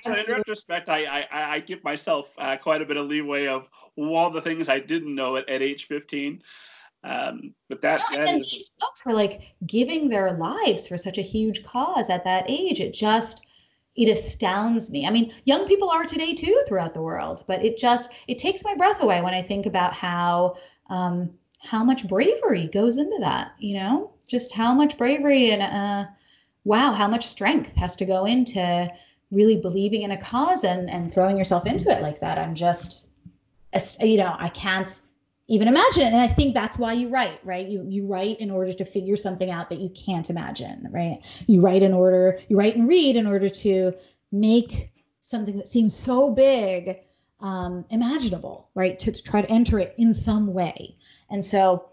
so in retrospect, I, I, I give myself uh, quite a bit of leeway of all the things I didn't know at, at age 15. Um, but that, that and is... these folks were like giving their lives for such a huge cause at that age. It just it astounds me. I mean, young people are today too throughout the world, but it just it takes my breath away when I think about how um, how much bravery goes into that. You know, just how much bravery and uh, wow, how much strength has to go into really believing in a cause and and throwing yourself into it like that. I'm just, you know, I can't even imagine it. And I think that's why you write, right? You you write in order to figure something out that you can't imagine, right? You write in order, you write and read in order to make something that seems so big um, imaginable, right? To, to try to enter it in some way. And so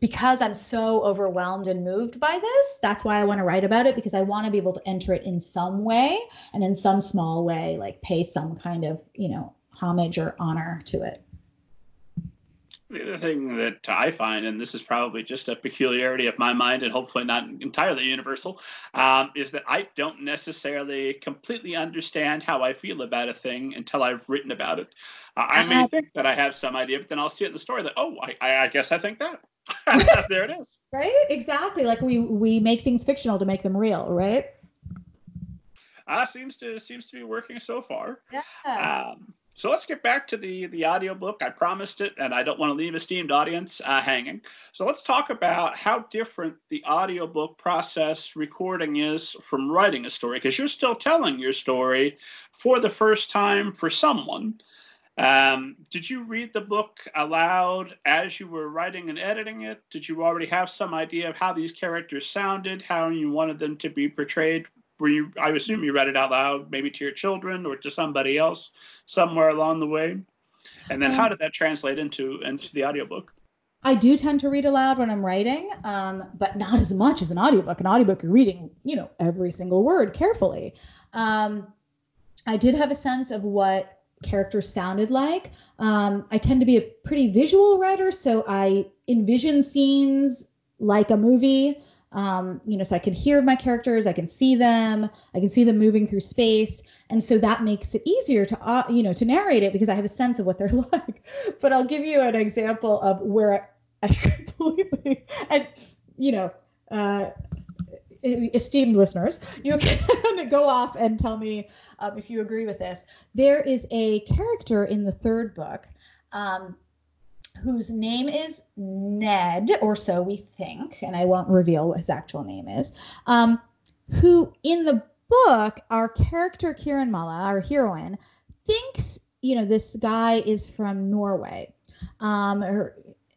because I'm so overwhelmed and moved by this, that's why I want to write about it because I want to be able to enter it in some way and in some small way, like pay some kind of, you know, homage or honor to it. The other thing that I find, and this is probably just a peculiarity of my mind and hopefully not entirely universal, um, is that I don't necessarily completely understand how I feel about a thing until I've written about it. Uh, I may uh-huh. think that I have some idea, but then I'll see it in the story that, oh, I, I guess I think that. there it is. Right? Exactly. Like we we make things fictional to make them real, right? Uh, seems to seems to be working so far. Yeah. Um, so let's get back to the the audiobook. I promised it, and I don't want to leave esteemed audience uh, hanging. So let's talk about how different the audiobook process recording is from writing a story, because you're still telling your story for the first time for someone. Um, did you read the book aloud as you were writing and editing it? Did you already have some idea of how these characters sounded, how you wanted them to be portrayed were you i assume you read it out loud maybe to your children or to somebody else somewhere along the way? And then um, how did that translate into into the audiobook? I do tend to read aloud when i'm writing um, but not as much as an audiobook. An audiobook you're reading you know every single word carefully. Um, i did have a sense of what characters sounded like. Um, i tend to be a pretty visual writer so i envision scenes like a movie um, you know, so I can hear my characters, I can see them, I can see them moving through space, and so that makes it easier to, uh, you know, to narrate it because I have a sense of what they're like. But I'll give you an example of where I completely, and you know, uh, esteemed listeners, you can go off and tell me um, if you agree with this. There is a character in the third book. Um, whose name is Ned, or so we think, and I won't reveal what his actual name is, um, who in the book, our character Kiranmala, our heroine, thinks, you know, this guy is from Norway. Um, or,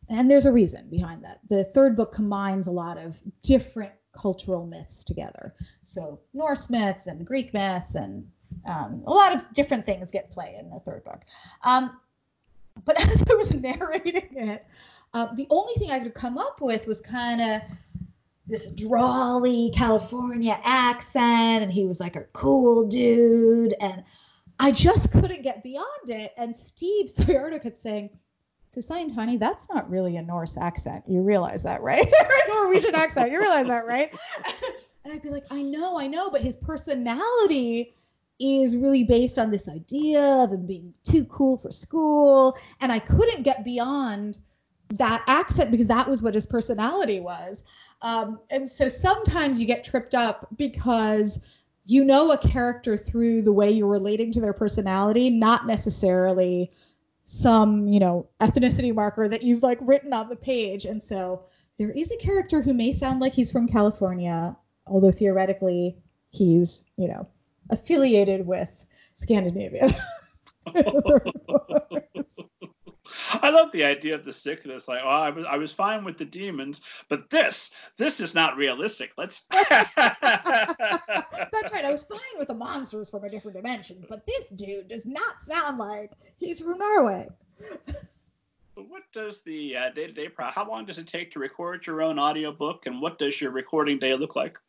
and there's a reason behind that. The third book combines a lot of different cultural myths together. So Norse myths and Greek myths and um, a lot of different things get play in the third book. Um, but as I was narrating it, uh, the only thing I could come up with was kind of this drawly California accent, and he was like a cool dude, and I just couldn't get beyond it. And Steve Sayardo kept saying, "So, Sayantani, that's not really a Norse accent. You realize that, right? a Norwegian accent. You realize that, right?" and I'd be like, "I know, I know," but his personality is really based on this idea of him being too cool for school. And I couldn't get beyond that accent because that was what his personality was. Um, and so sometimes you get tripped up because you know a character through the way you're relating to their personality, not necessarily some, you know, ethnicity marker that you've like written on the page. And so there is a character who may sound like he's from California, although theoretically he's, you know, affiliated with Scandinavia. I love the idea of the sickness. Like, oh, I was I was fine with the demons, but this this is not realistic. Let's. That's right. I was fine with the monsters from a different dimension, but this dude does not sound like he's from Norway. What does the uh, day-to-day pro? How long does it take to record your own audiobook, and what does your recording day look like?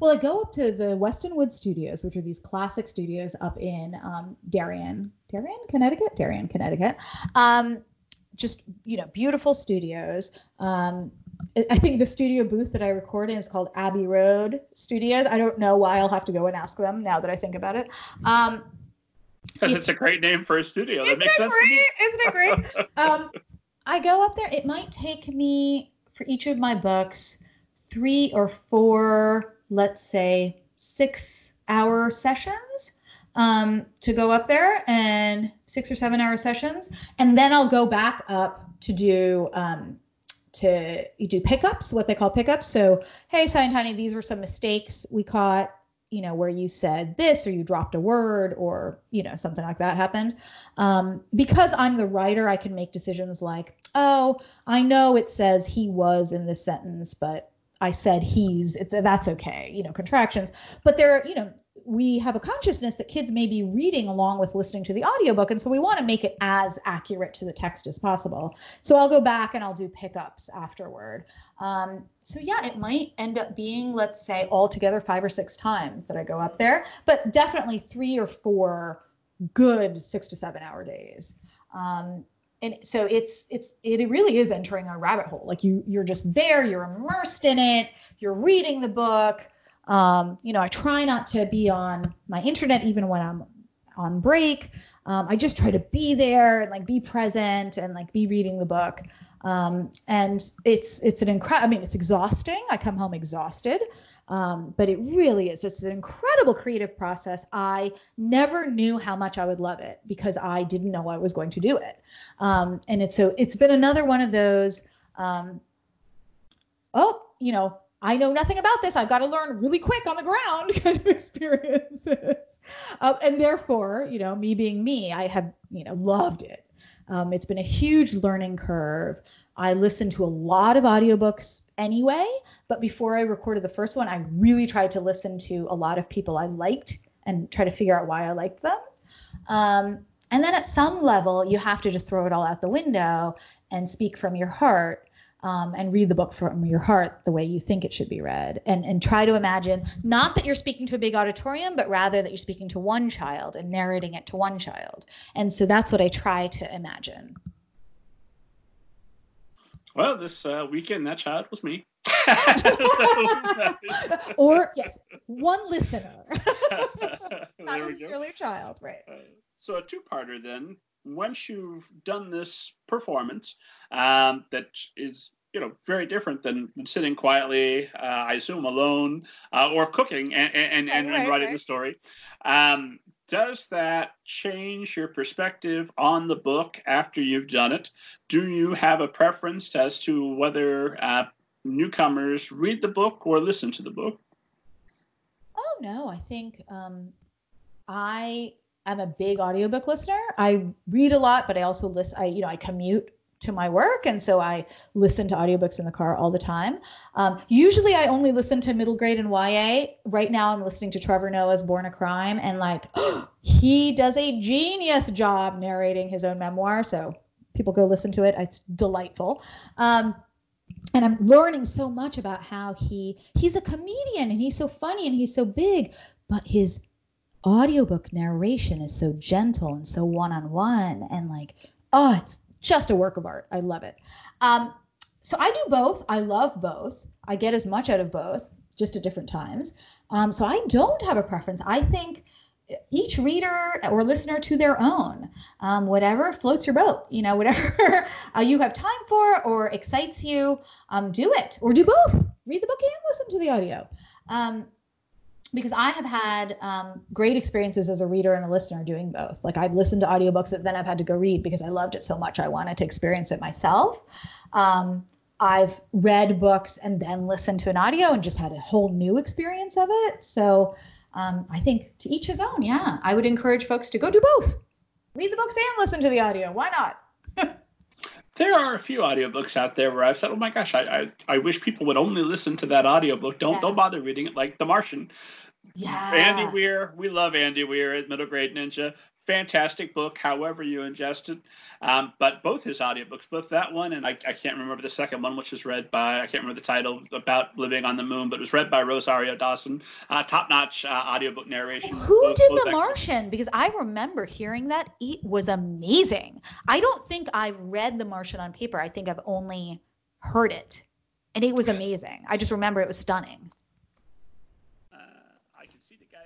Well, I go up to the Westonwood Studios, which are these classic studios up in um, Darien, Darien, Connecticut, Darien, Connecticut. Um, just you know, beautiful studios. Um, I think the studio booth that I record in is called Abbey Road Studios. I don't know why. I'll have to go and ask them now that I think about it. Um, because it's, it's, a great name for a studio. That makes sense. Great? Isn't it great? um, I go up there. It might take me for each of my books three or four let's say, six hour sessions um, to go up there and six or seven hour sessions. And then I'll go back up to do. Um, to do pickups, what they call pickups. So, hey, Sayantani, these were some mistakes we caught you know where you said this or you dropped a word or you know something like that happened um, because i'm the writer i can make decisions like oh i know it says he was in this sentence but I said he's that's okay, you know, contractions. But there, you know, we have a consciousness that kids may be reading along with listening to the audiobook. And so we want to make it as accurate to the text as possible. So I'll go back and I'll do pickups afterward. Um, so yeah, it might end up being, let's say, altogether five or six times that I go up there, but definitely three or four good six to seven hour days. Um, and so it's it's it really is entering a rabbit hole. Like you you're just there you're immersed in it you're reading the book. Um, you know i try not to be on my internet even when i'm on break. Um, i just try to be there and like be present and like be reading the book. Um, and it's it's an incredible i mean it's exhausting. I come home exhausted um, but it really is. It's an incredible creative process. I never knew how much I would love it because I didn't know I was going to do it. Um, and it's so it's been another one of those. Um, oh, you know, I know nothing about this. I've got to learn really quick on the ground kind of experiences. Uh, and therefore, you know, me being me, I have, you know, loved it. Um, it's been a huge learning curve. I listen to a lot of audiobooks anyway. But before I recorded the first one, I really tried to listen to a lot of people I liked and try to figure out why I liked them. Um, and then at some level, you have to just throw it all out the window and speak from your heart um, and read the book from your heart the way you think it should be read. And, and try to imagine not that you're speaking to a big auditorium, but rather that you're speaking to one child and narrating it to one child. And so that's what I try to imagine. Well, this uh, weekend, that child was me. or yes, one listener. Not necessarily a child, right? Uh, so a two-parter then. Once you've done this performance, um, that is you know very different than, sitting quietly, uh, I assume alone, uh, or cooking and and, and, right, and writing right. the story. Um, does that change your perspective on the book after you've done it? Do you have a preference as to whether uh, newcomers read the book or listen to the book? Oh no, I think um, I am a big audiobook listener. I read a lot, but I also listen. I you know I commute to my work and so i listen to audiobooks in the car all the time. Um, usually i only listen to middle grade and ya right now i'm listening to trevor noah's born a crime and like he does a genius job narrating his own memoir so people go listen to it. It's delightful. Um, and i'm learning so much about how he he's a comedian and he's so funny and he's so big but his audiobook narration is so gentle and so one-on-one and like oh it's just a work of art. I love it. Um, so I do both. I love both. I get as much out of both, just at different times. Um, so I don't have a preference. I think each reader or listener to their own, um, whatever floats your boat. You know, whatever uh, you have time for or excites you, um, do it or do both. Read the book and listen to the audio. Because I have had um, great experiences as a reader and a listener doing both. Like I've listened to audiobooks that then I've had to go read because I loved it so much. I wanted to experience it myself. Um, I've read books and then listened to an audio and just had a whole new experience of it. So um, I think to each his own. Yeah, I would encourage folks to go do both. Read the books and listen to the audio. Why not? There are a few audiobooks out there where I've said, "Oh my gosh, I I, I wish people would only listen to that audiobook. Don't yeah. don't bother reading it." Like The Martian. Yeah. Andy Weir, we love Andy Weir at Middle Grade Ninja fantastic book, however you ingest it. Um, but both his audiobooks, both that one and I, I, can't remember the second one, which was read by, I can't remember the title, about living on the moon, but it was read by Rosario Dawson. Uh, top notch uh, audiobook narration. Who both, did both The excellent. Martian? Because I remember hearing that. It was amazing. I don't think I've read The Martian on paper. I think I've only heard it. And it was amazing. I just remember it was stunning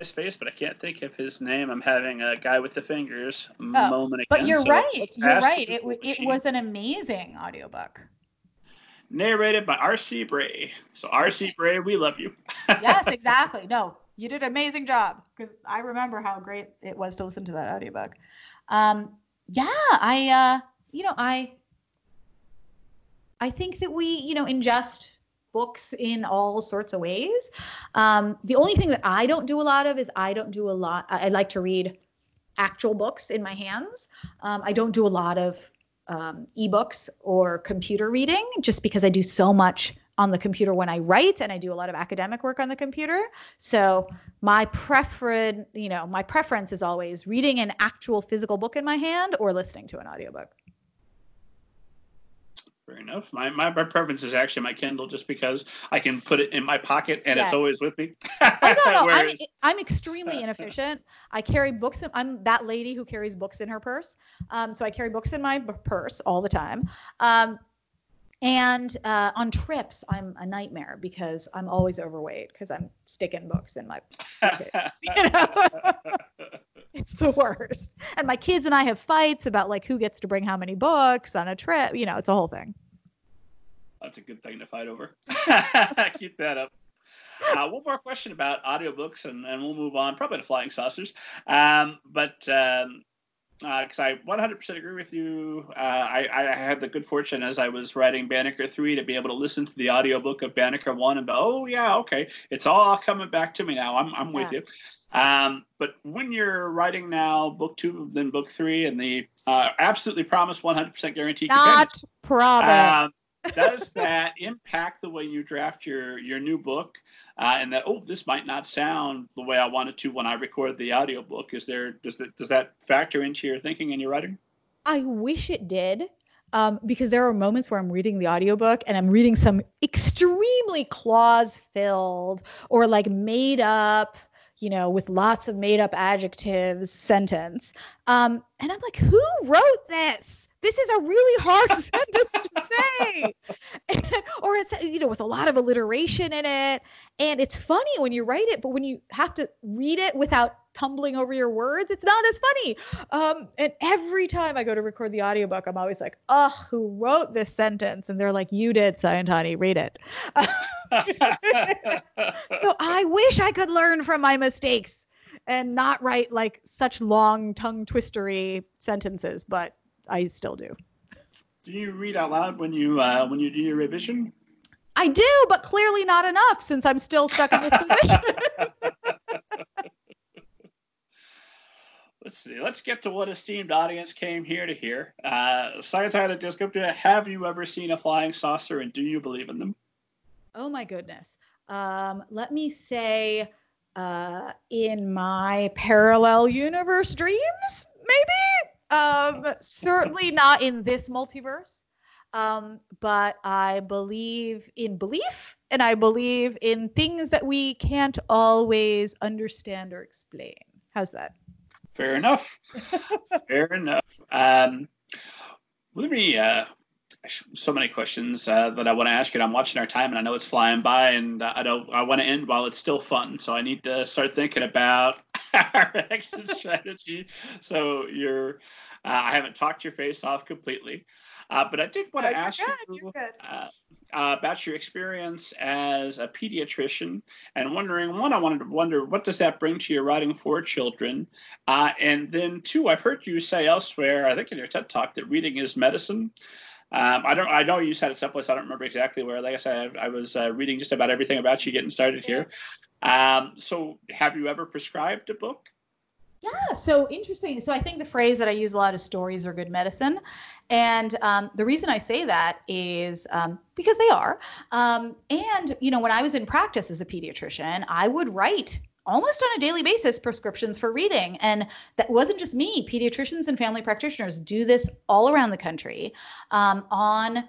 his face, but I can't think of his name. I'm having a guy with the fingers oh, moment again. But you're so right. You're right. It, it was an amazing audiobook. Narrated by R.C. Bray. So R.C. Bray, we love you. yes, exactly. No, you did an amazing job because I remember how great it was to listen to that audiobook. Um, yeah, I, uh, you know, I, I think that we, you know, ingest books in all sorts of ways. Um, the only thing that I don't do a lot of is I don't do a lot. I, I like to read actual books in my hands. Um, I don't do a lot of um, ebooks or computer reading just because I do so much on the computer when I write and I do a lot of academic work on the computer. So my preferred, you know, my preference is always reading an actual physical book in my hand or listening to an audiobook. Fair enough. My, my, my preference is actually my Kindle just because I can put it in my pocket and yeah. it's always with me. oh, no, no. Whereas... I'm, I'm extremely inefficient. I carry books. In, I'm that lady who carries books in her purse. Um, so I carry books in my purse all the time. Um, and uh, on trips, I'm a nightmare because I'm always overweight because I'm sticking books in my you know? It's the worst. And my kids and I have fights about like who gets to bring how many books on a trip. You know, it's a whole thing. That's a good thing to fight over. Keep that up. Uh, one more question about audiobooks, and, and we'll move on probably to flying saucers. Um, but um, because uh, I 100% agree with you. Uh, I, I, had the good fortune as I was writing Banneker 3 to be able to listen to the audiobook of Banneker 1 and go, oh, yeah, okay, it's all coming back to me now. I'm, I'm with you. Um, but when you're writing now book two, then book three, and the uh, absolutely promise 100% guarantee. Not promise. Um, does that impact the way you draft your your new book? Uh, and that oh this might not sound the way I wanted to when I record the audiobook. Is there does that does that factor into your thinking and your writing? I wish it did. Um, because there are moments where I'm reading the audiobook and I'm reading some extremely clause filled or like made up, you know, with lots of made up adjectives sentence. Um, and I'm like, who wrote this? This is a really hard sentence to say. Or it's you know with a lot of alliteration in it. And it's funny when you write it but when you have to read it without tumbling over your words it's not as funny. Um, and every time i go to record the audiobook i'm always like oh who wrote this sentence? And they're like you did Sayantani read it. So i wish i could learn from my mistakes and not write like such long tongue twistery sentences but I still do. Do you read out loud when you uh, when you do your revision? I do, but clearly not enough since I'm still stuck in this position. Let's see. Let's get to what esteemed audience came here to hear. Uh, Sayantani Dasgupta, have you ever seen a flying saucer and do you believe in them? Oh my goodness. Um, let me say, uh, in my parallel universe dreams, maybe um, certainly not in this multiverse. Um, but I believe in belief and I believe in things that we can't always understand or explain. How's that? Fair enough. Fair enough. Um, let me. Uh, so many questions uh, that I want to ask you. I'm watching our time, and I know it's flying by, and uh, I don't. I want to end while it's still fun. So I need to start thinking about our exit strategy. So you're, uh, I haven't talked your face off completely, uh, but I did want to ask good, you uh, uh, about your experience as a pediatrician, and wondering one, I wanted to wonder what does that bring to your writing for children, uh, and then two, I've heard you say elsewhere, I think in your TED talk, that reading is medicine. Um, I don't. I know you said it someplace. I don't remember exactly where. Like I said, I, I was uh, reading just about everything about you getting started here. Um, so, have you ever prescribed a book? Yeah, so interesting. So I think the phrase that I use a lot is stories are good medicine. And um, the reason I say that is um, because they are. Um, and, you know, when I was in practice as a pediatrician, I would write almost on a daily basis prescriptions for reading. And that wasn't just me, pediatricians and family practitioners do this all around the country um, on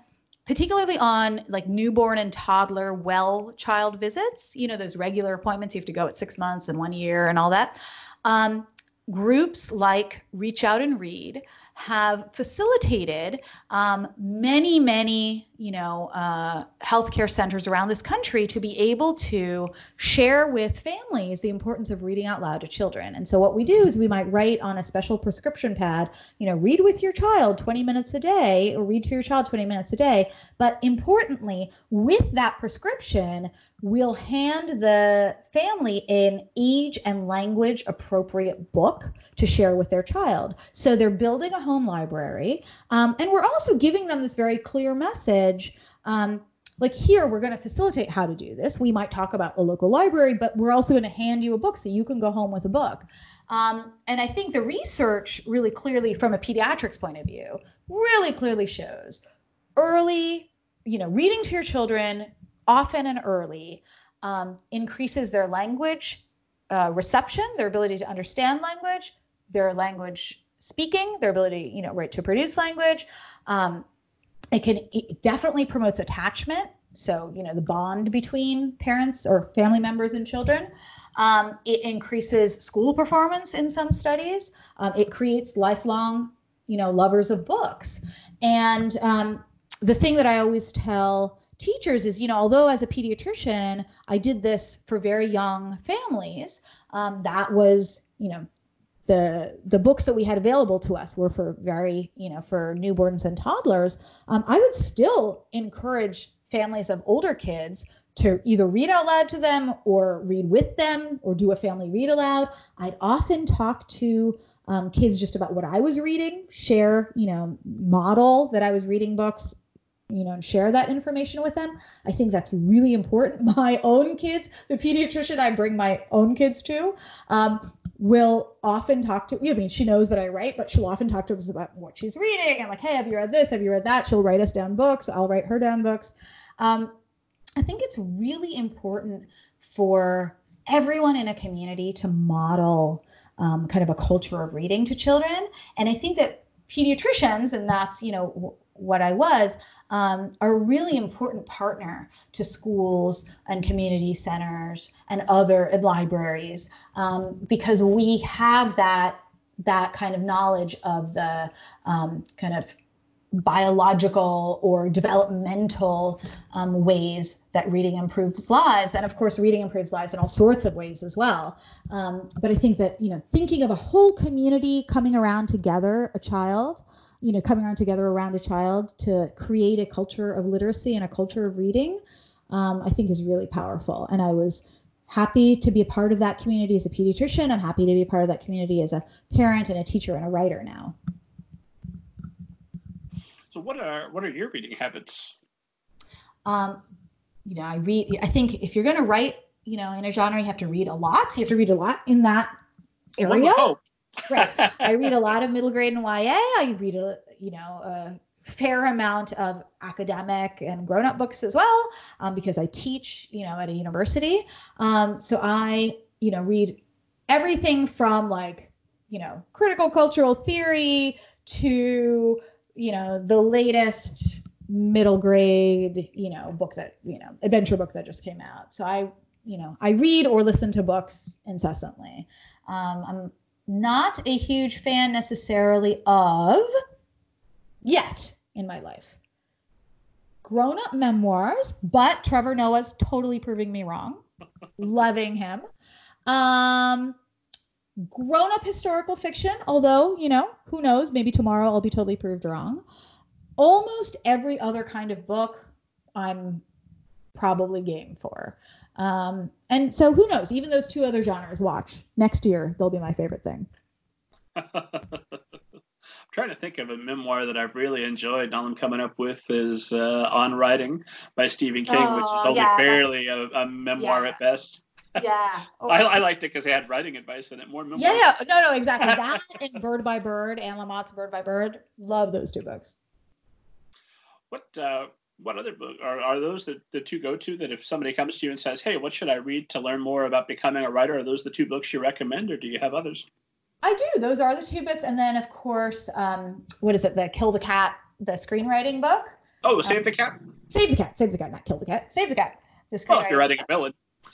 particularly on like newborn and toddler well child visits, you know, those regular appointments you have to go at six months and one year and all that. Um, groups like Reach Out and Read have facilitated um, many, many, you know, uh, healthcare centers around this country to be able to share with families the importance of reading out loud to children. And so what we do is we might write on a special prescription pad, you know, read with your child 20 minutes a day or read to your child 20 minutes a day. But importantly, with that prescription, we'll hand the family an age and language appropriate book to share with their child. So they're building a home library. Um, and we're also giving them this very clear message. Um, like here, we're going to facilitate how to do this. We might talk about a local library, but we're also going to hand you a book so you can go home with a book. Um, and I think the research really clearly, from a pediatrics point of view, really clearly shows early, you know, reading to your children often and early um, increases their language uh, reception, their ability to understand language, their language speaking, their ability, you know, right to produce language. Um, it can it definitely promotes attachment. So, you know, the bond between parents or family members and children. Um, it increases school performance in some studies. Um, it creates lifelong, you know, lovers of books. And um, the thing that I always tell teachers is, you know, although as a pediatrician, I did this for very young families, um, that was, you know, the the books that we had available to us were for very, you know, for newborns and toddlers. Um, I would still encourage families of older kids to either read out loud to them or read with them or do a family read aloud. I'd often talk to um, kids just about what I was reading, share, you know, model that I was reading books you know, and share that information with them. I think that's really important. My own kids, the pediatrician I bring my own kids to, um, will often talk to. I mean, she knows that I write, but she'll often talk to us about what she's reading and like, hey, have you read this? Have you read that? She'll write us down books. I'll write her down books. Um, I think it's really important for everyone in a community to model um, kind of a culture of reading to children. And I think that pediatricians, and that's you know what I was, um, are a really important partner to schools and community centers and other and libraries um, because we have that that kind of knowledge of the um, kind of biological or developmental um, ways that reading improves lives and of course reading improves lives in all sorts of ways as well. Um, but i think that you know thinking of a whole community coming around together a child you know coming around together around a child to create a culture of literacy and a culture of reading um, i think is really powerful. And i was happy to be a part of that community as a pediatrician. I'm happy to be a part of that community as a parent and a teacher and a writer now. So what are what are your reading habits? Um, you know i read i think if you're going to write you know in a genre you have to read a lot. So you have to read a lot in that area right. I read a lot of middle grade and YA. I read a you know a fair amount of academic and grown up books as well um, because I teach you know at a university. Um, so I you know read everything from like you know critical cultural theory to you know the latest middle grade you know book that you know adventure book that just came out so i you know i read or listen to books incessantly um, i'm not a huge fan necessarily of yet in my life. Grown up memoirs, but Trevor Noah's totally proving me wrong. Loving him. Um, grown up historical fiction, although, you know, who knows, maybe tomorrow I'll be totally proved wrong. Almost every other kind of book I'm probably game for. Um, and so who knows? Even those two other genres, watch next year. They'll be my favorite thing. I'm trying to think of a memoir that I've really enjoyed. All I'm coming up with is uh, On Writing by Stephen King, oh, which is oh, only yeah, barely a, a, memoir yeah. at best. Yeah. I, I liked it because they had writing advice in it, more Yeah, yeah. No, no, exactly. That and Bird by Bird, Anne Lamott's Bird by Bird. Love those two books. What uh, what other book are, are those the, the two go to that if somebody comes to you and says, Hey, what should I read to learn more about becoming a writer? Are those the two books you recommend or do you have others? I do. Those are the two books. And then of course, um, what is it? The Kill the Cat, the screenwriting book. Oh, Save um, the Cat? Save the Cat, Save the Cat, not Kill the Cat. Save the Cat. The well, if you're writing a villain.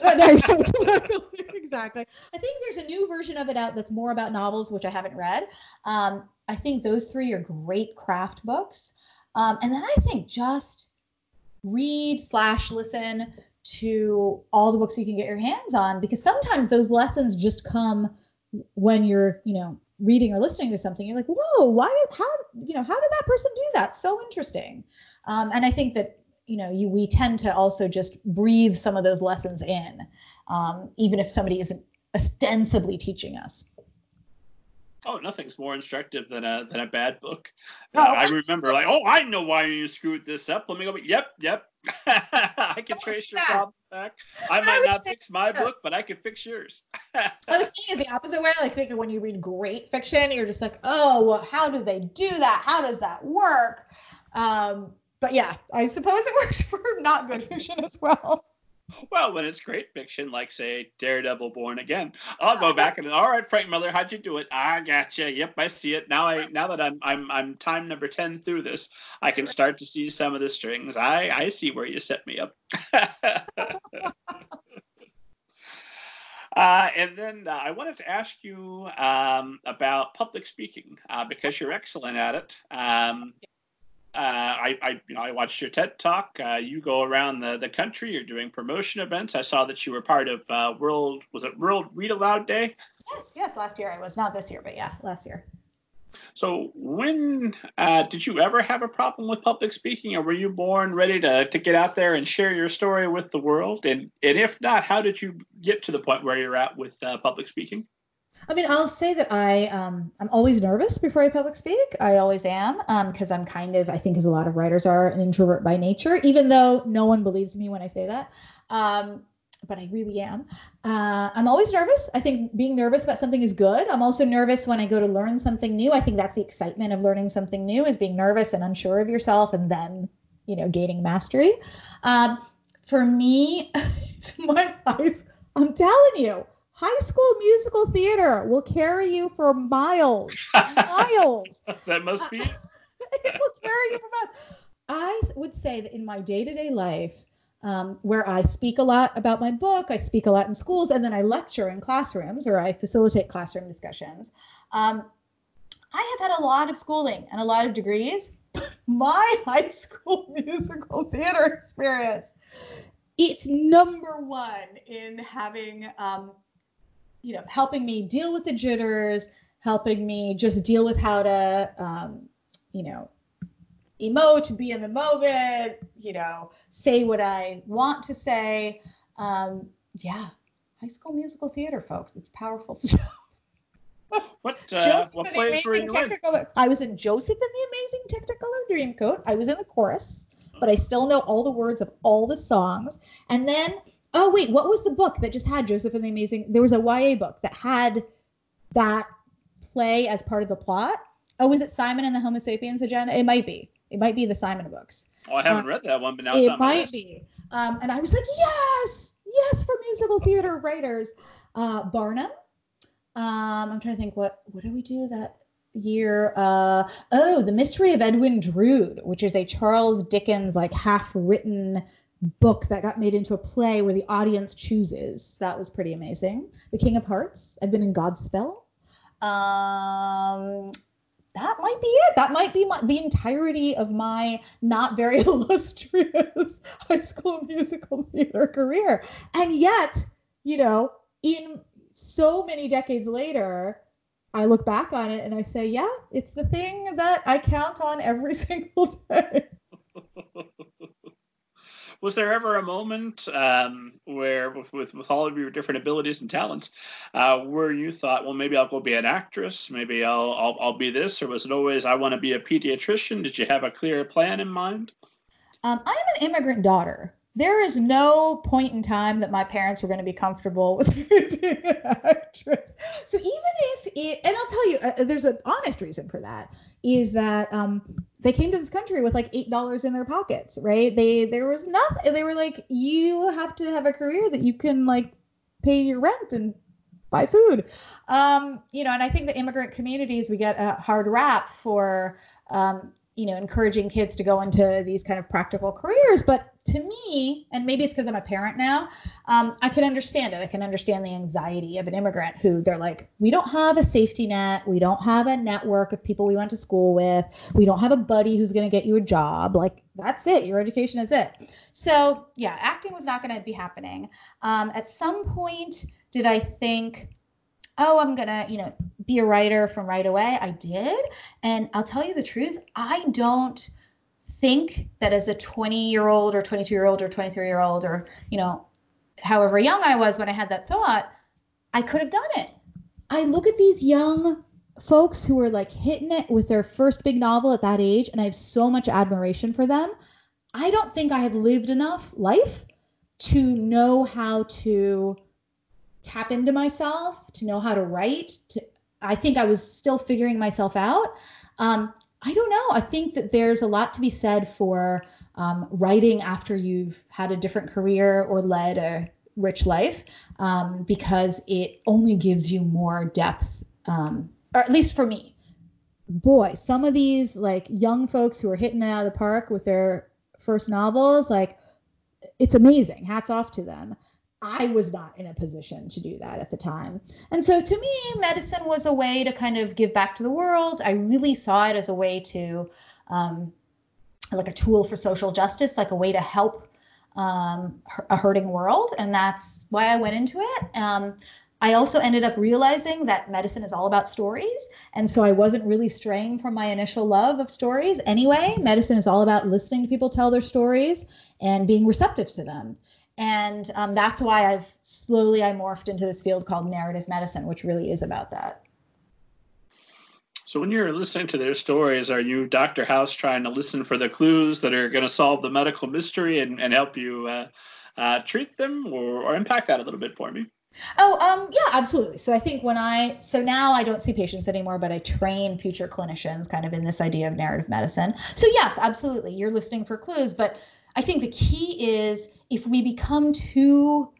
exactly. I think there's a new version of it out that's more about novels, which I haven't read. Um, I think those three are great craft books. Um, and then I think just read slash listen to all the books you can get your hands on because sometimes those lessons just come when you're, you know, reading or listening to something. You're like, whoa, why did how you know how did that person do that? So interesting. Um, and I think that you know you we tend to also just breathe some of those lessons in um, even if somebody isn't ostensibly teaching us oh nothing's more instructive than a than a bad book. Uh, i remember like oh i know why you screwed this up. Let me go yep yep. I can trace your problem back. I might I not fix my book but i can fix yours. I was saying the opposite way like think when you read great fiction you're just like oh well, how do they do that? How does that work? Um, but yeah, I suppose it works for not good fiction as well. Well, when it's great fiction, like say Daredevil Born Again, I'll go back and all right, Frank Miller, how'd you do it? I gotcha. Yep, I see it now. I now that I'm I'm I'm time number ten through this, I can start to see some of the strings. I I see where you set me up. Uh, and then uh, I wanted to ask you um, about public speaking uh, because you're excellent at it. Um, uh, I, I, you know, I watched your TED talk. Uh, you go around the, the country. You're doing promotion events. I saw that you were part of uh, World. Was it World Read Aloud Day? Yes, yes. Last year I was. Not this year, but yeah, last year. So when uh, did you ever have a problem with public speaking, or were you born ready to, to get out there and share your story with the world? And and if not, how did you get to the point where you're at with uh, public speaking? I mean, I'll say that I um, I'm always nervous before I public speak. I always am because um, I'm kind of I think as a lot of writers are an introvert by nature. Even though no one believes me when I say that, um, but I really am. Uh, I'm always nervous. I think being nervous about something is good. I'm also nervous when I go to learn something new. I think that's the excitement of learning something new is being nervous and unsure of yourself, and then you know gaining mastery. Um, for me, my eyes. I'm telling you High School Musical Theater will carry you for miles, miles. that must be. it will carry you for miles. I would say that in my day-to-day life, um, where I speak a lot about my book, I speak a lot in schools, and then I lecture in classrooms or I facilitate classroom discussions. Um, I have had a lot of schooling and a lot of degrees. my high school musical theater experience, it's number one in having um, you know, helping me deal with the jitters, helping me just deal with how to, um, you know, emote, be in the moment, you know, say what I want to say. Um, yeah, High School Musical Theater, folks, it's powerful stuff. What uh, what plays were you in? I was in Joseph and the Amazing Technicolor Dreamcoat. I was in the chorus, but I still know all the words of all the songs. And then Oh wait, what was the book that just had Joseph and the Amazing? There was a YA book that had that play as part of the plot. Oh, was it Simon and the Homo Sapiens Agenda? It might be. It might be the Simon books. Oh, I haven't um, read that one, but now it might be. Um, and I was like, yes, yes, for musical theater writers. Uh, Barnum. Um, I'm trying to think what what did we do that year? Uh, oh, The Mystery of Edwin Drood, which is a Charles Dickens like half written book that got made into a play where the audience chooses. That was pretty amazing. The King of Hearts. I've been in Godspell. Um, that might be it. That might be my, the entirety of my not very illustrious high school musical theater career. And yet, you know, in so many decades later, I look back on it and I say, yeah, it's the thing that I count on every single day was there ever a moment um, where, with, with, with all of your different abilities and talents, uh, where you thought, well, maybe I'll go be an actress, maybe I'll, I'll I'll be this, or was it always I want to be a pediatrician? Did you have a clear plan in mind? Um, I am an immigrant daughter. There is no point in time that my parents were going to be comfortable with being an actress. So even if it, and I'll tell you, uh, there's an honest reason for that, is that um, they came to this country with like eight dollars in their pockets, right? They there was nothing. They were like, you have to have a career that you can like pay your rent and buy food. Um, you know, and I think the immigrant communities we get a hard rap for um, you know encouraging kids to go into these kind of practical careers but to me and maybe it's because i'm a parent now um, i can understand it. I can understand the anxiety of an immigrant who they're like we don't have a safety net. We don't have a network of people we went to school with. We don't have a buddy who's going to get you a job. Like that's it. Your education is it. So yeah acting was not going to be happening. Um, at some point did i think oh, I'm going to, you know, be a writer from right away. I did. And I'll tell you the truth, I don't think that as a 20 year old or 22 year old or 23 year old or, you know, however young I was when I had that thought, I could have done it. I look at these young folks who are like hitting it with their first big novel at that age, and I have so much admiration for them. I don't think I had lived enough life to know how to tap into myself, to know how to write. To I think I was still figuring myself out. Um, I don't know. I think that there's a lot to be said for um, writing after you've had a different career or led a rich life um, because it only gives you more depth, um, or at least for me. Boy, some of these like young folks who are hitting it out of the park with their first novels, like it's amazing. Hats off to them. I was not in a position to do that at the time. And so to me, medicine was a way to kind of give back to the world. I really saw it as a way to, um, like a tool for social justice, like a way to help um, a hurting world. And that's why I went into it. Um, I also ended up realizing that medicine is all about stories. And so I wasn't really straying from my initial love of stories anyway. Medicine is all about listening to people tell their stories and being receptive to them and um, that's why I've slowly I morphed into this field called narrative medicine, which really is about that. So when you're listening to their stories, are you Dr. House trying to listen for the clues that are going to solve the medical mystery and, and help you uh, uh, treat them or, or impact that a little bit for me? Oh, um, yeah, absolutely. So I think when I, so now I don't see patients anymore, but I train future clinicians kind of in this idea of narrative medicine. So yes, absolutely. You're listening for clues, but I think the key is if we become too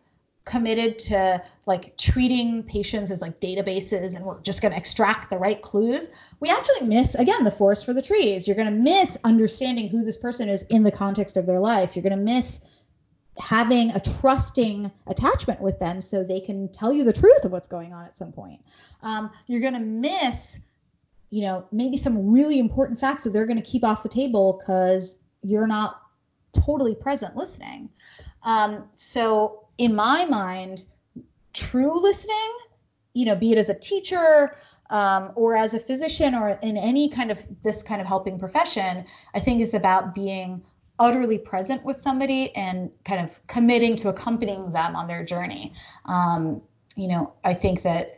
committed to like treating patients as like databases and we're just going to extract the right clues we actually miss again the forest for the trees. You're going to miss understanding who this person is in the context of their life. You're going to miss having a trusting attachment with them so they can tell you the truth of what's going on at some point. Um, you're going to miss you know maybe some really important facts that they're going to keep off the table because you're not totally present listening um, so in my mind, true listening, you know, be it as a teacher um, or as a physician or in any kind of this kind of helping profession, I think is about being utterly present with somebody and kind of committing to accompanying them on their journey. Um, you know, I think that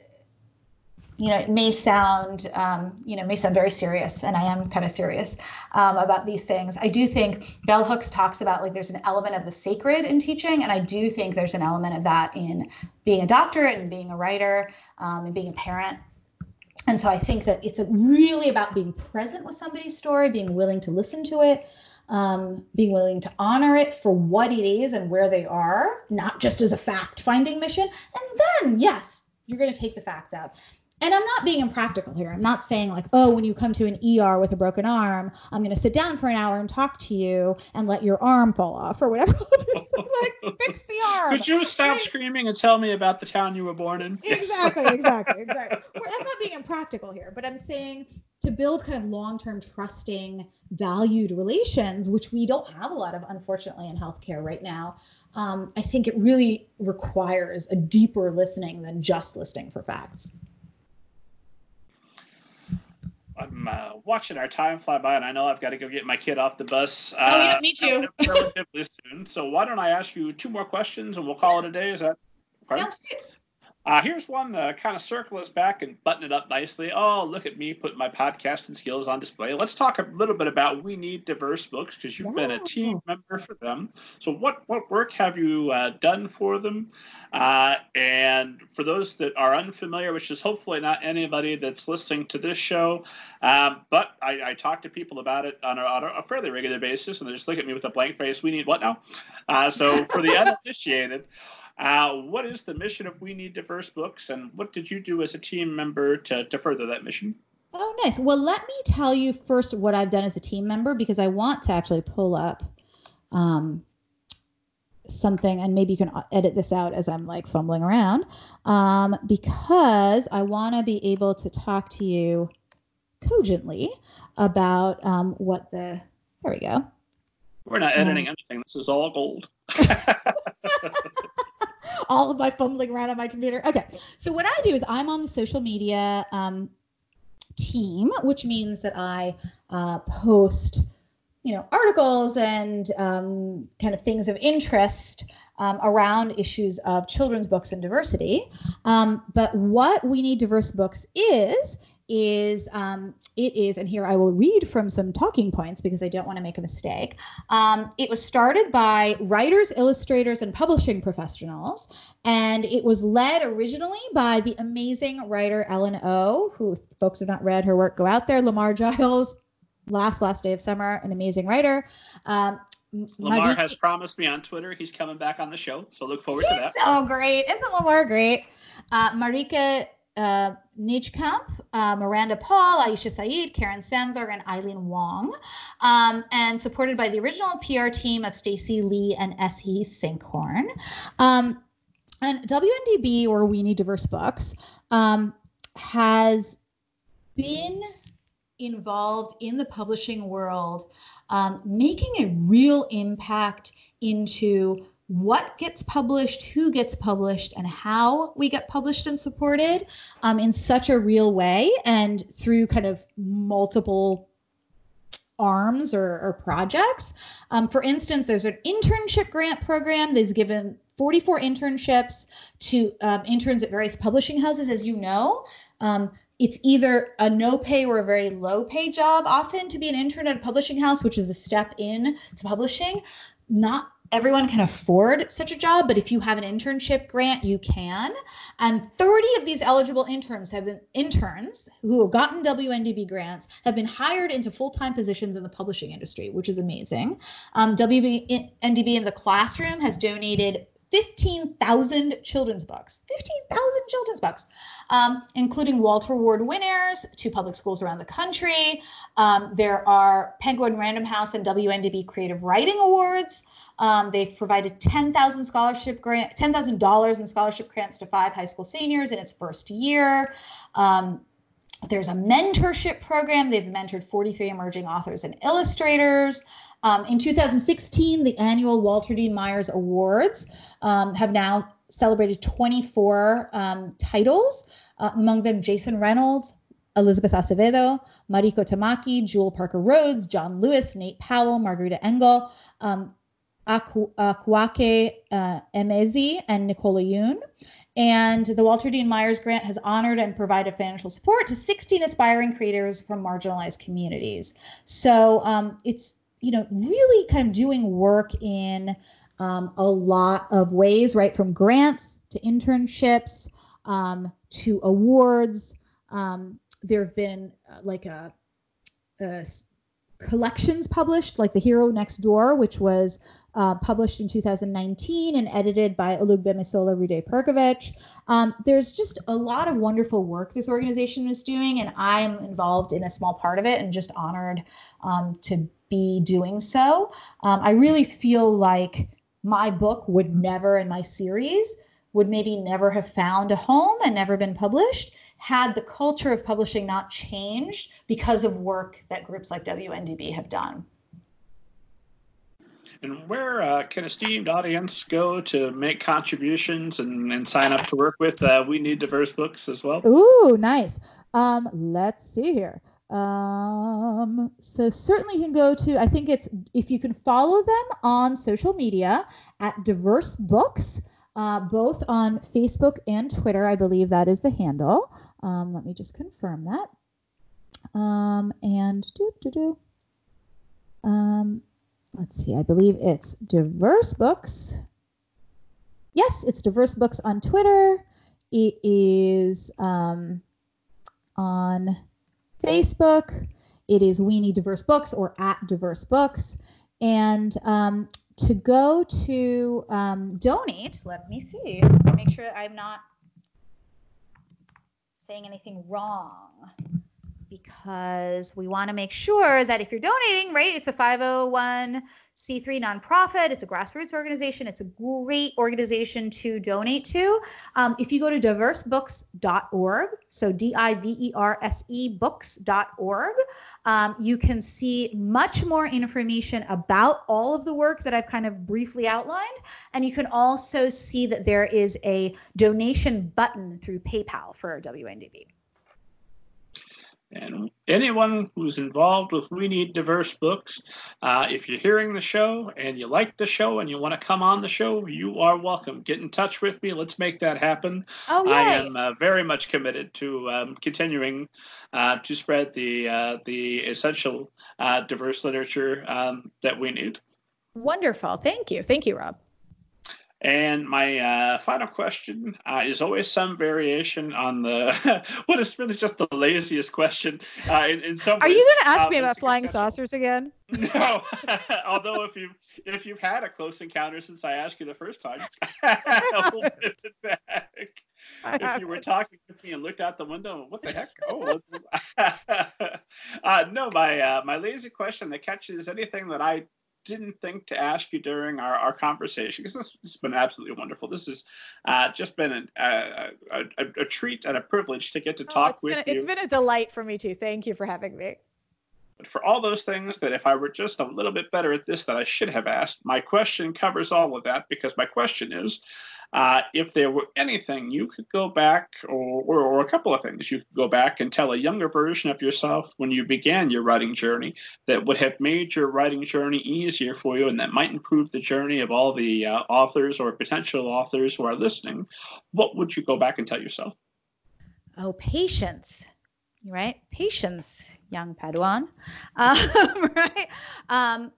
you know, it may sound, um, you know, may sound very serious, and I am kind of serious um, about these things. I do think Bell Hooks talks about like there's an element of the sacred in teaching, and I do think there's an element of that in being a doctor and being a writer um, and being a parent. And so I think that it's really about being present with somebody's story, being willing to listen to it, um, being willing to honor it for what it is and where they are, not just as a fact finding mission. And then, yes, you're going to take the facts out and I'm not being impractical here. I'm not saying like, oh, when you come to an ER with a broken arm, I'm going to sit down for an hour and talk to you and let your arm fall off or whatever. like, fix the arm. Could you stop right? screaming and tell me about the town you were born in? Exactly, exactly, exactly. I'm not being impractical here, but I'm saying to build kind of long-term trusting, valued relations, which we don't have a lot of, unfortunately, in healthcare right now. Um, I think it really requires a deeper listening than just listening for facts. I'm uh, watching our time fly by, and I know I've got to go get my kid off the bus. Uh, oh yeah, me too. relatively soon. So why don't I ask you two more questions, and we'll call it a day? Is that okay? Sounds good. Uh, here's one uh, kind of circle us back and button it up nicely. Oh, look at me putting my podcasting skills on display. Let's talk a little bit about We Need Diverse Books because you've yeah. been a team member for them. So, what, what work have you uh, done for them? Uh, and for those that are unfamiliar, which is hopefully not anybody that's listening to this show, um, but I, I, talk to people about it on a, on a, fairly regular basis, and they just look at me with a blank face. We need what now? Uh, so, for the uninitiated, uh, what is the mission of We Need Diverse Books, and what did you do as a team member to, to further that mission? Oh, nice. Well, let me tell you first what I've done as a team member because I want to actually pull up um, something, and maybe you can edit this out as I'm like fumbling around, um, because I want to be able to talk to you cogently about um, what the. There we go. We're not editing um, anything. This is all gold. all of my fumbling around on my computer. Okay. So what I do is I'm on the social media um, team, which means that I uh, post, you know, articles and um, kind of things of interest um, around issues of children's books and diversity. Um, but what we need diverse books is is um, it is, and here I will read from some talking points because I don't want to make a mistake. Um, it was started by writers, illustrators, and publishing professionals, and it was led originally by the amazing writer Ellen O, who folks have not read her work, go out there. Lamar Giles, Last Last Day of Summer, an amazing writer. Um, Lamar Mariki, has promised me on Twitter he's coming back on the show, so look forward to that. So great, isn't Lamar great? Uh, Marieke uh, Nijkamp, uh, Miranda Paul, Aisha Saeed, Karen Sandler, and Ilene Wong, um, and supported by the original PR team of Stacey Lee and S.E. Sinkhorn. Um, and WNDB, or We Need Diverse Books, um, has been involved in the publishing world, um, making a real impact into what gets published, who gets published, and how we get published and supported um, in such a real way and through kind of multiple arms or, or projects. Um, for instance, there's an internship grant program that's given 44 internships to um, interns at various publishing houses, as you know. Um, it's either a no pay or a very low pay job often to be an intern at a publishing house, which is a step in to publishing. Not everyone can afford such a job, but if you have an internship grant, you can. And 30 of these eligible interns have been interns who have gotten WNDB grants have been hired into full-time positions in the publishing industry, which is amazing. Um, WNDB in the classroom has donated 15,000 children's books, 15,000 children's books, um, including Walter Award winners to public schools around the country. Um, there are Penguin Random House and WNDB Creative Writing Awards. Um, they've provided 10,000 scholarship grant, $10,000 in scholarship grants to five high school seniors in its first year. Um, there's a mentorship program. They've mentored 43 emerging authors and illustrators. Um, in 2016, the annual Walter Dean Myers Awards um, have now celebrated 24 um, titles, uh, among them Jason Reynolds, Elizabeth Acevedo, Mariko Tamaki, Jewell Parker Rhodes, John Lewis, Nate Powell, Margarita Engle, um, Akwaeke uh, Emezi, and Nicola Yoon. And the Walter Dean Myers Grant has honored and provided financial support to 16 aspiring creators from marginalized communities. So um, it's you know, really kind of doing work in um, a lot of ways, right? From grants to internships um, to awards. Um, there have been uh, like a, a, collections published, like The Hero Next Door, which was uh, published in 2019 and edited by Olugbemisola Rhuday-Perkovich. Um, there's just a lot of wonderful work this organization is doing, and I'm involved in a small part of it and just honored um, to be doing so. Um, I really feel like my book would never, in my series, would maybe never have found a home and never been published had the culture of publishing not changed because of work that groups like WNDB have done. And where uh, can esteemed audience go to make contributions and, and sign up to work with uh, We Need Diverse Books as well? Ooh, nice. Um, let's see here. Um, so certainly you can go to, I think it's, if you can follow them on social media at Diverse Books, uh, both on Facebook and Twitter. I believe that is the handle. Um, let me just confirm that. Um, and do do do. Um, let's see. I believe it's Diverse Books. Yes, it's Diverse Books on Twitter. It is um, on Facebook. It is We Need Diverse Books or at Diverse Books. And um, to go to um, donate, let me see, make sure I'm not saying anything wrong because we want to make sure that if you're donating, right, it's a 501 C3 nonprofit. It's a grassroots organization. It's a great organization to donate to. Um, if you go to diversebooks.org, so D I V E R S E books.org, um, you can see much more information about all of the work that I've kind of briefly outlined. And you can also see that there is a donation button through PayPal for WNDB. And anyone who's involved with We Need Diverse Books, uh, if you're hearing the show and you like the show and you want to come on the show, you are welcome. Get in touch with me. Let's make that happen. Oh, I am uh, very much committed to um, continuing uh, to spread the uh, the essential uh, diverse literature um, that we need. Wonderful. Thank you. Thank you, Rob. And my uh, final question uh, is always some variation on the what is really just the laziest question. Uh, in, in some Are ways, you going to ask uh, me about flying question. saucers again? No. Although if you if you've had a close encounter since I asked you the first time, it back. If you were talking with me and looked out the window, what the heck? Oh, uh, no, my uh, my lazy question that catches anything that I didn't think to ask you during our, our conversation because this, this has been absolutely wonderful. This has uh, just been an, a, a, a, treat and a privilege to get to Oh, talk with been, you. It's been a delight for me too. Thank you for having me. But for all those things that if I were just a little bit better at this that I should have asked, my question covers all of that because my question is uh, if there were anything you could go back, or, or, or a couple of things you could go back and tell a younger version of yourself when you began your writing journey that would have made your writing journey easier for you and that might improve the journey of all the uh, authors or potential authors who are listening, what would you go back and tell yourself? Oh, patience, right? Patience, young Padawan, um, right? Um,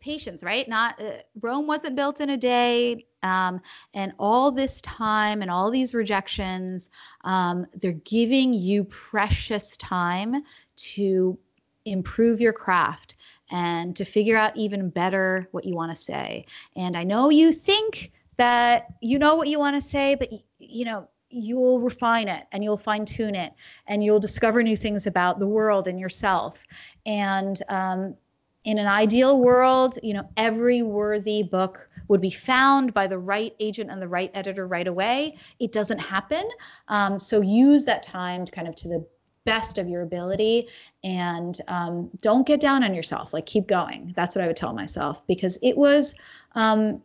patience, right? Not uh, Rome wasn't built in a day, um, and all this time and all these rejections, um, they're giving you precious time to improve your craft and to figure out even better what you want to say. And I know you think that you know what you want to say, but you know you'll refine it and you'll fine tune it and you'll discover new things about the world and yourself. And um, in an ideal world, you know, every worthy book would be found by the right agent and the right editor right away. It doesn't happen. Um, so use that time to kind of to the best of your ability and um, don't get down on yourself. Like keep going. That's what I would tell myself because it was. Um,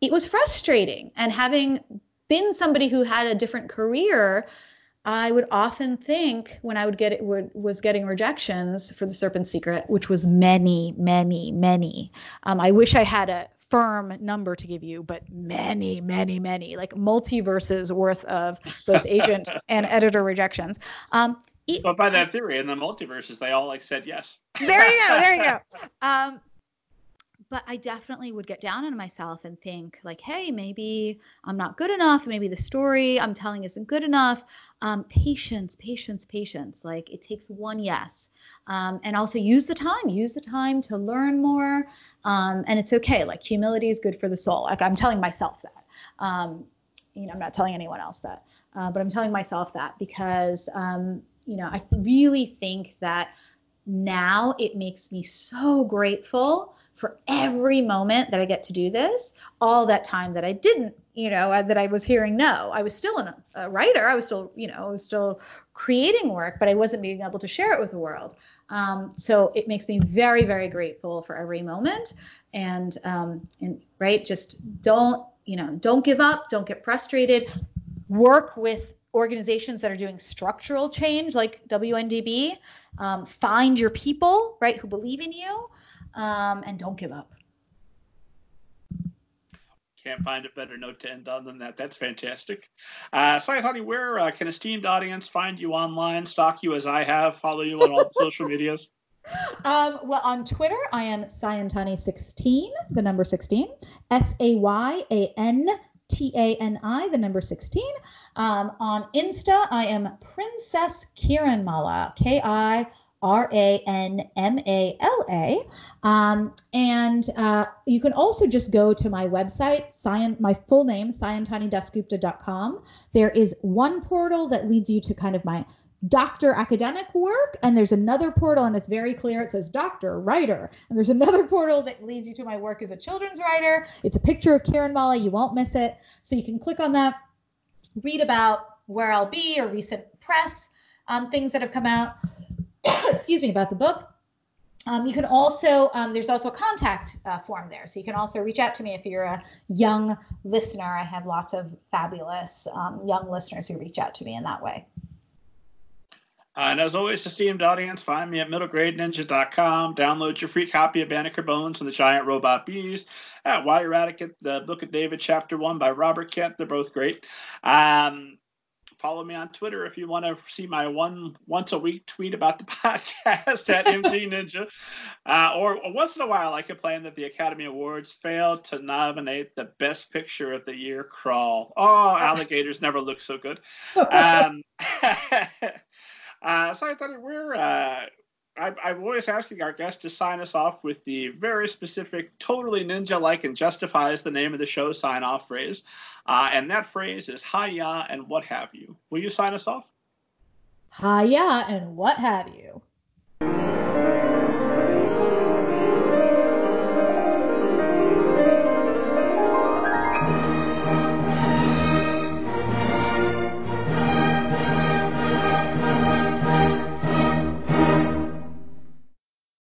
it was frustrating and having been somebody who had a different career, I would often think when I would get it would, was getting rejections for the Serpent Secret, which was many, many, many. Um, I wish I had a firm number to give you, but many, many, many, like multiverses worth of both agent and editor rejections. Um, But by that theory, in the multiverses, they all like said yes. there you go, there you go. Um, but I definitely would get down on myself and think like, hey, maybe I'm not good enough. Maybe the story I'm telling isn't good enough. Um, patience, patience, patience. Like it takes one yes, um, and also use the time. Use the time to learn more. Um, and it's okay. Like humility is good for the soul. Like I'm telling myself that. Um, you know, I'm not telling anyone else that, uh, but I'm telling myself that because um, you know I really think that now it makes me so grateful for every moment that I get to do this, all that time that I didn't, you know, uh, that I was hearing no. I was still a, a writer. I was still, you know, I was still creating work, but I wasn't being able to share it with the world. Um, so it makes me very, very grateful for every moment. And, um, and right, just don't, you know, don't give up, don't get frustrated. Work with organizations that are doing structural change like WNDB. Um, find your people, right, who believe in you um, and don't give up. Can't find a better note to end on than that. That's fantastic. Uh, Sayantani, where uh, can esteemed audience find you online, stalk you as I have, follow you on all social medias? Um, well, on Twitter, I am Sayantani16, the number 16, S A Y A N T A N I, the number 16. Um, on Insta, I am Princess Kiranmala, K I R A N M A L A. Um, and uh, you can also just go to my website, Cyan, my full name, sayantanidasgupta.com. There is one portal that leads you to kind of my doctor academic work and there's another portal and it's very clear it says doctor writer and there's another portal that leads you to my work as a children's writer it's a picture of Kiranmala you won't miss it so you can click on that read about where i'll be or recent press um, things that have come out excuse me about the book um, you can also um, there's also a contact uh, form there so you can also reach out to me if you're a young listener i have lots of fabulous um, young listeners who reach out to me in that way uh, and as always, esteemed audience, find me at middlegradeninjas.com. Download your free copy of Banneker Bones and the Giant Robot Bees. At it, get the Book of David, Chapter 1 by Robert Kent. They're both great. Um, follow me on Twitter if you want to see my one once a week tweet about the podcast at MG Ninja. Uh, or, once in a while, I complain that the Academy Awards failed to nominate the Best Picture of the Year Crawl. Oh, alligators never look so good. Um, uh, so I thought we're. Uh, I'm always asking our guests to sign us off with the very specific, totally ninja-like, and justifies the name of the show sign-off phrase, uh, and that phrase is "Hiya" and what have you. Will you sign us off? Hiya and what have you.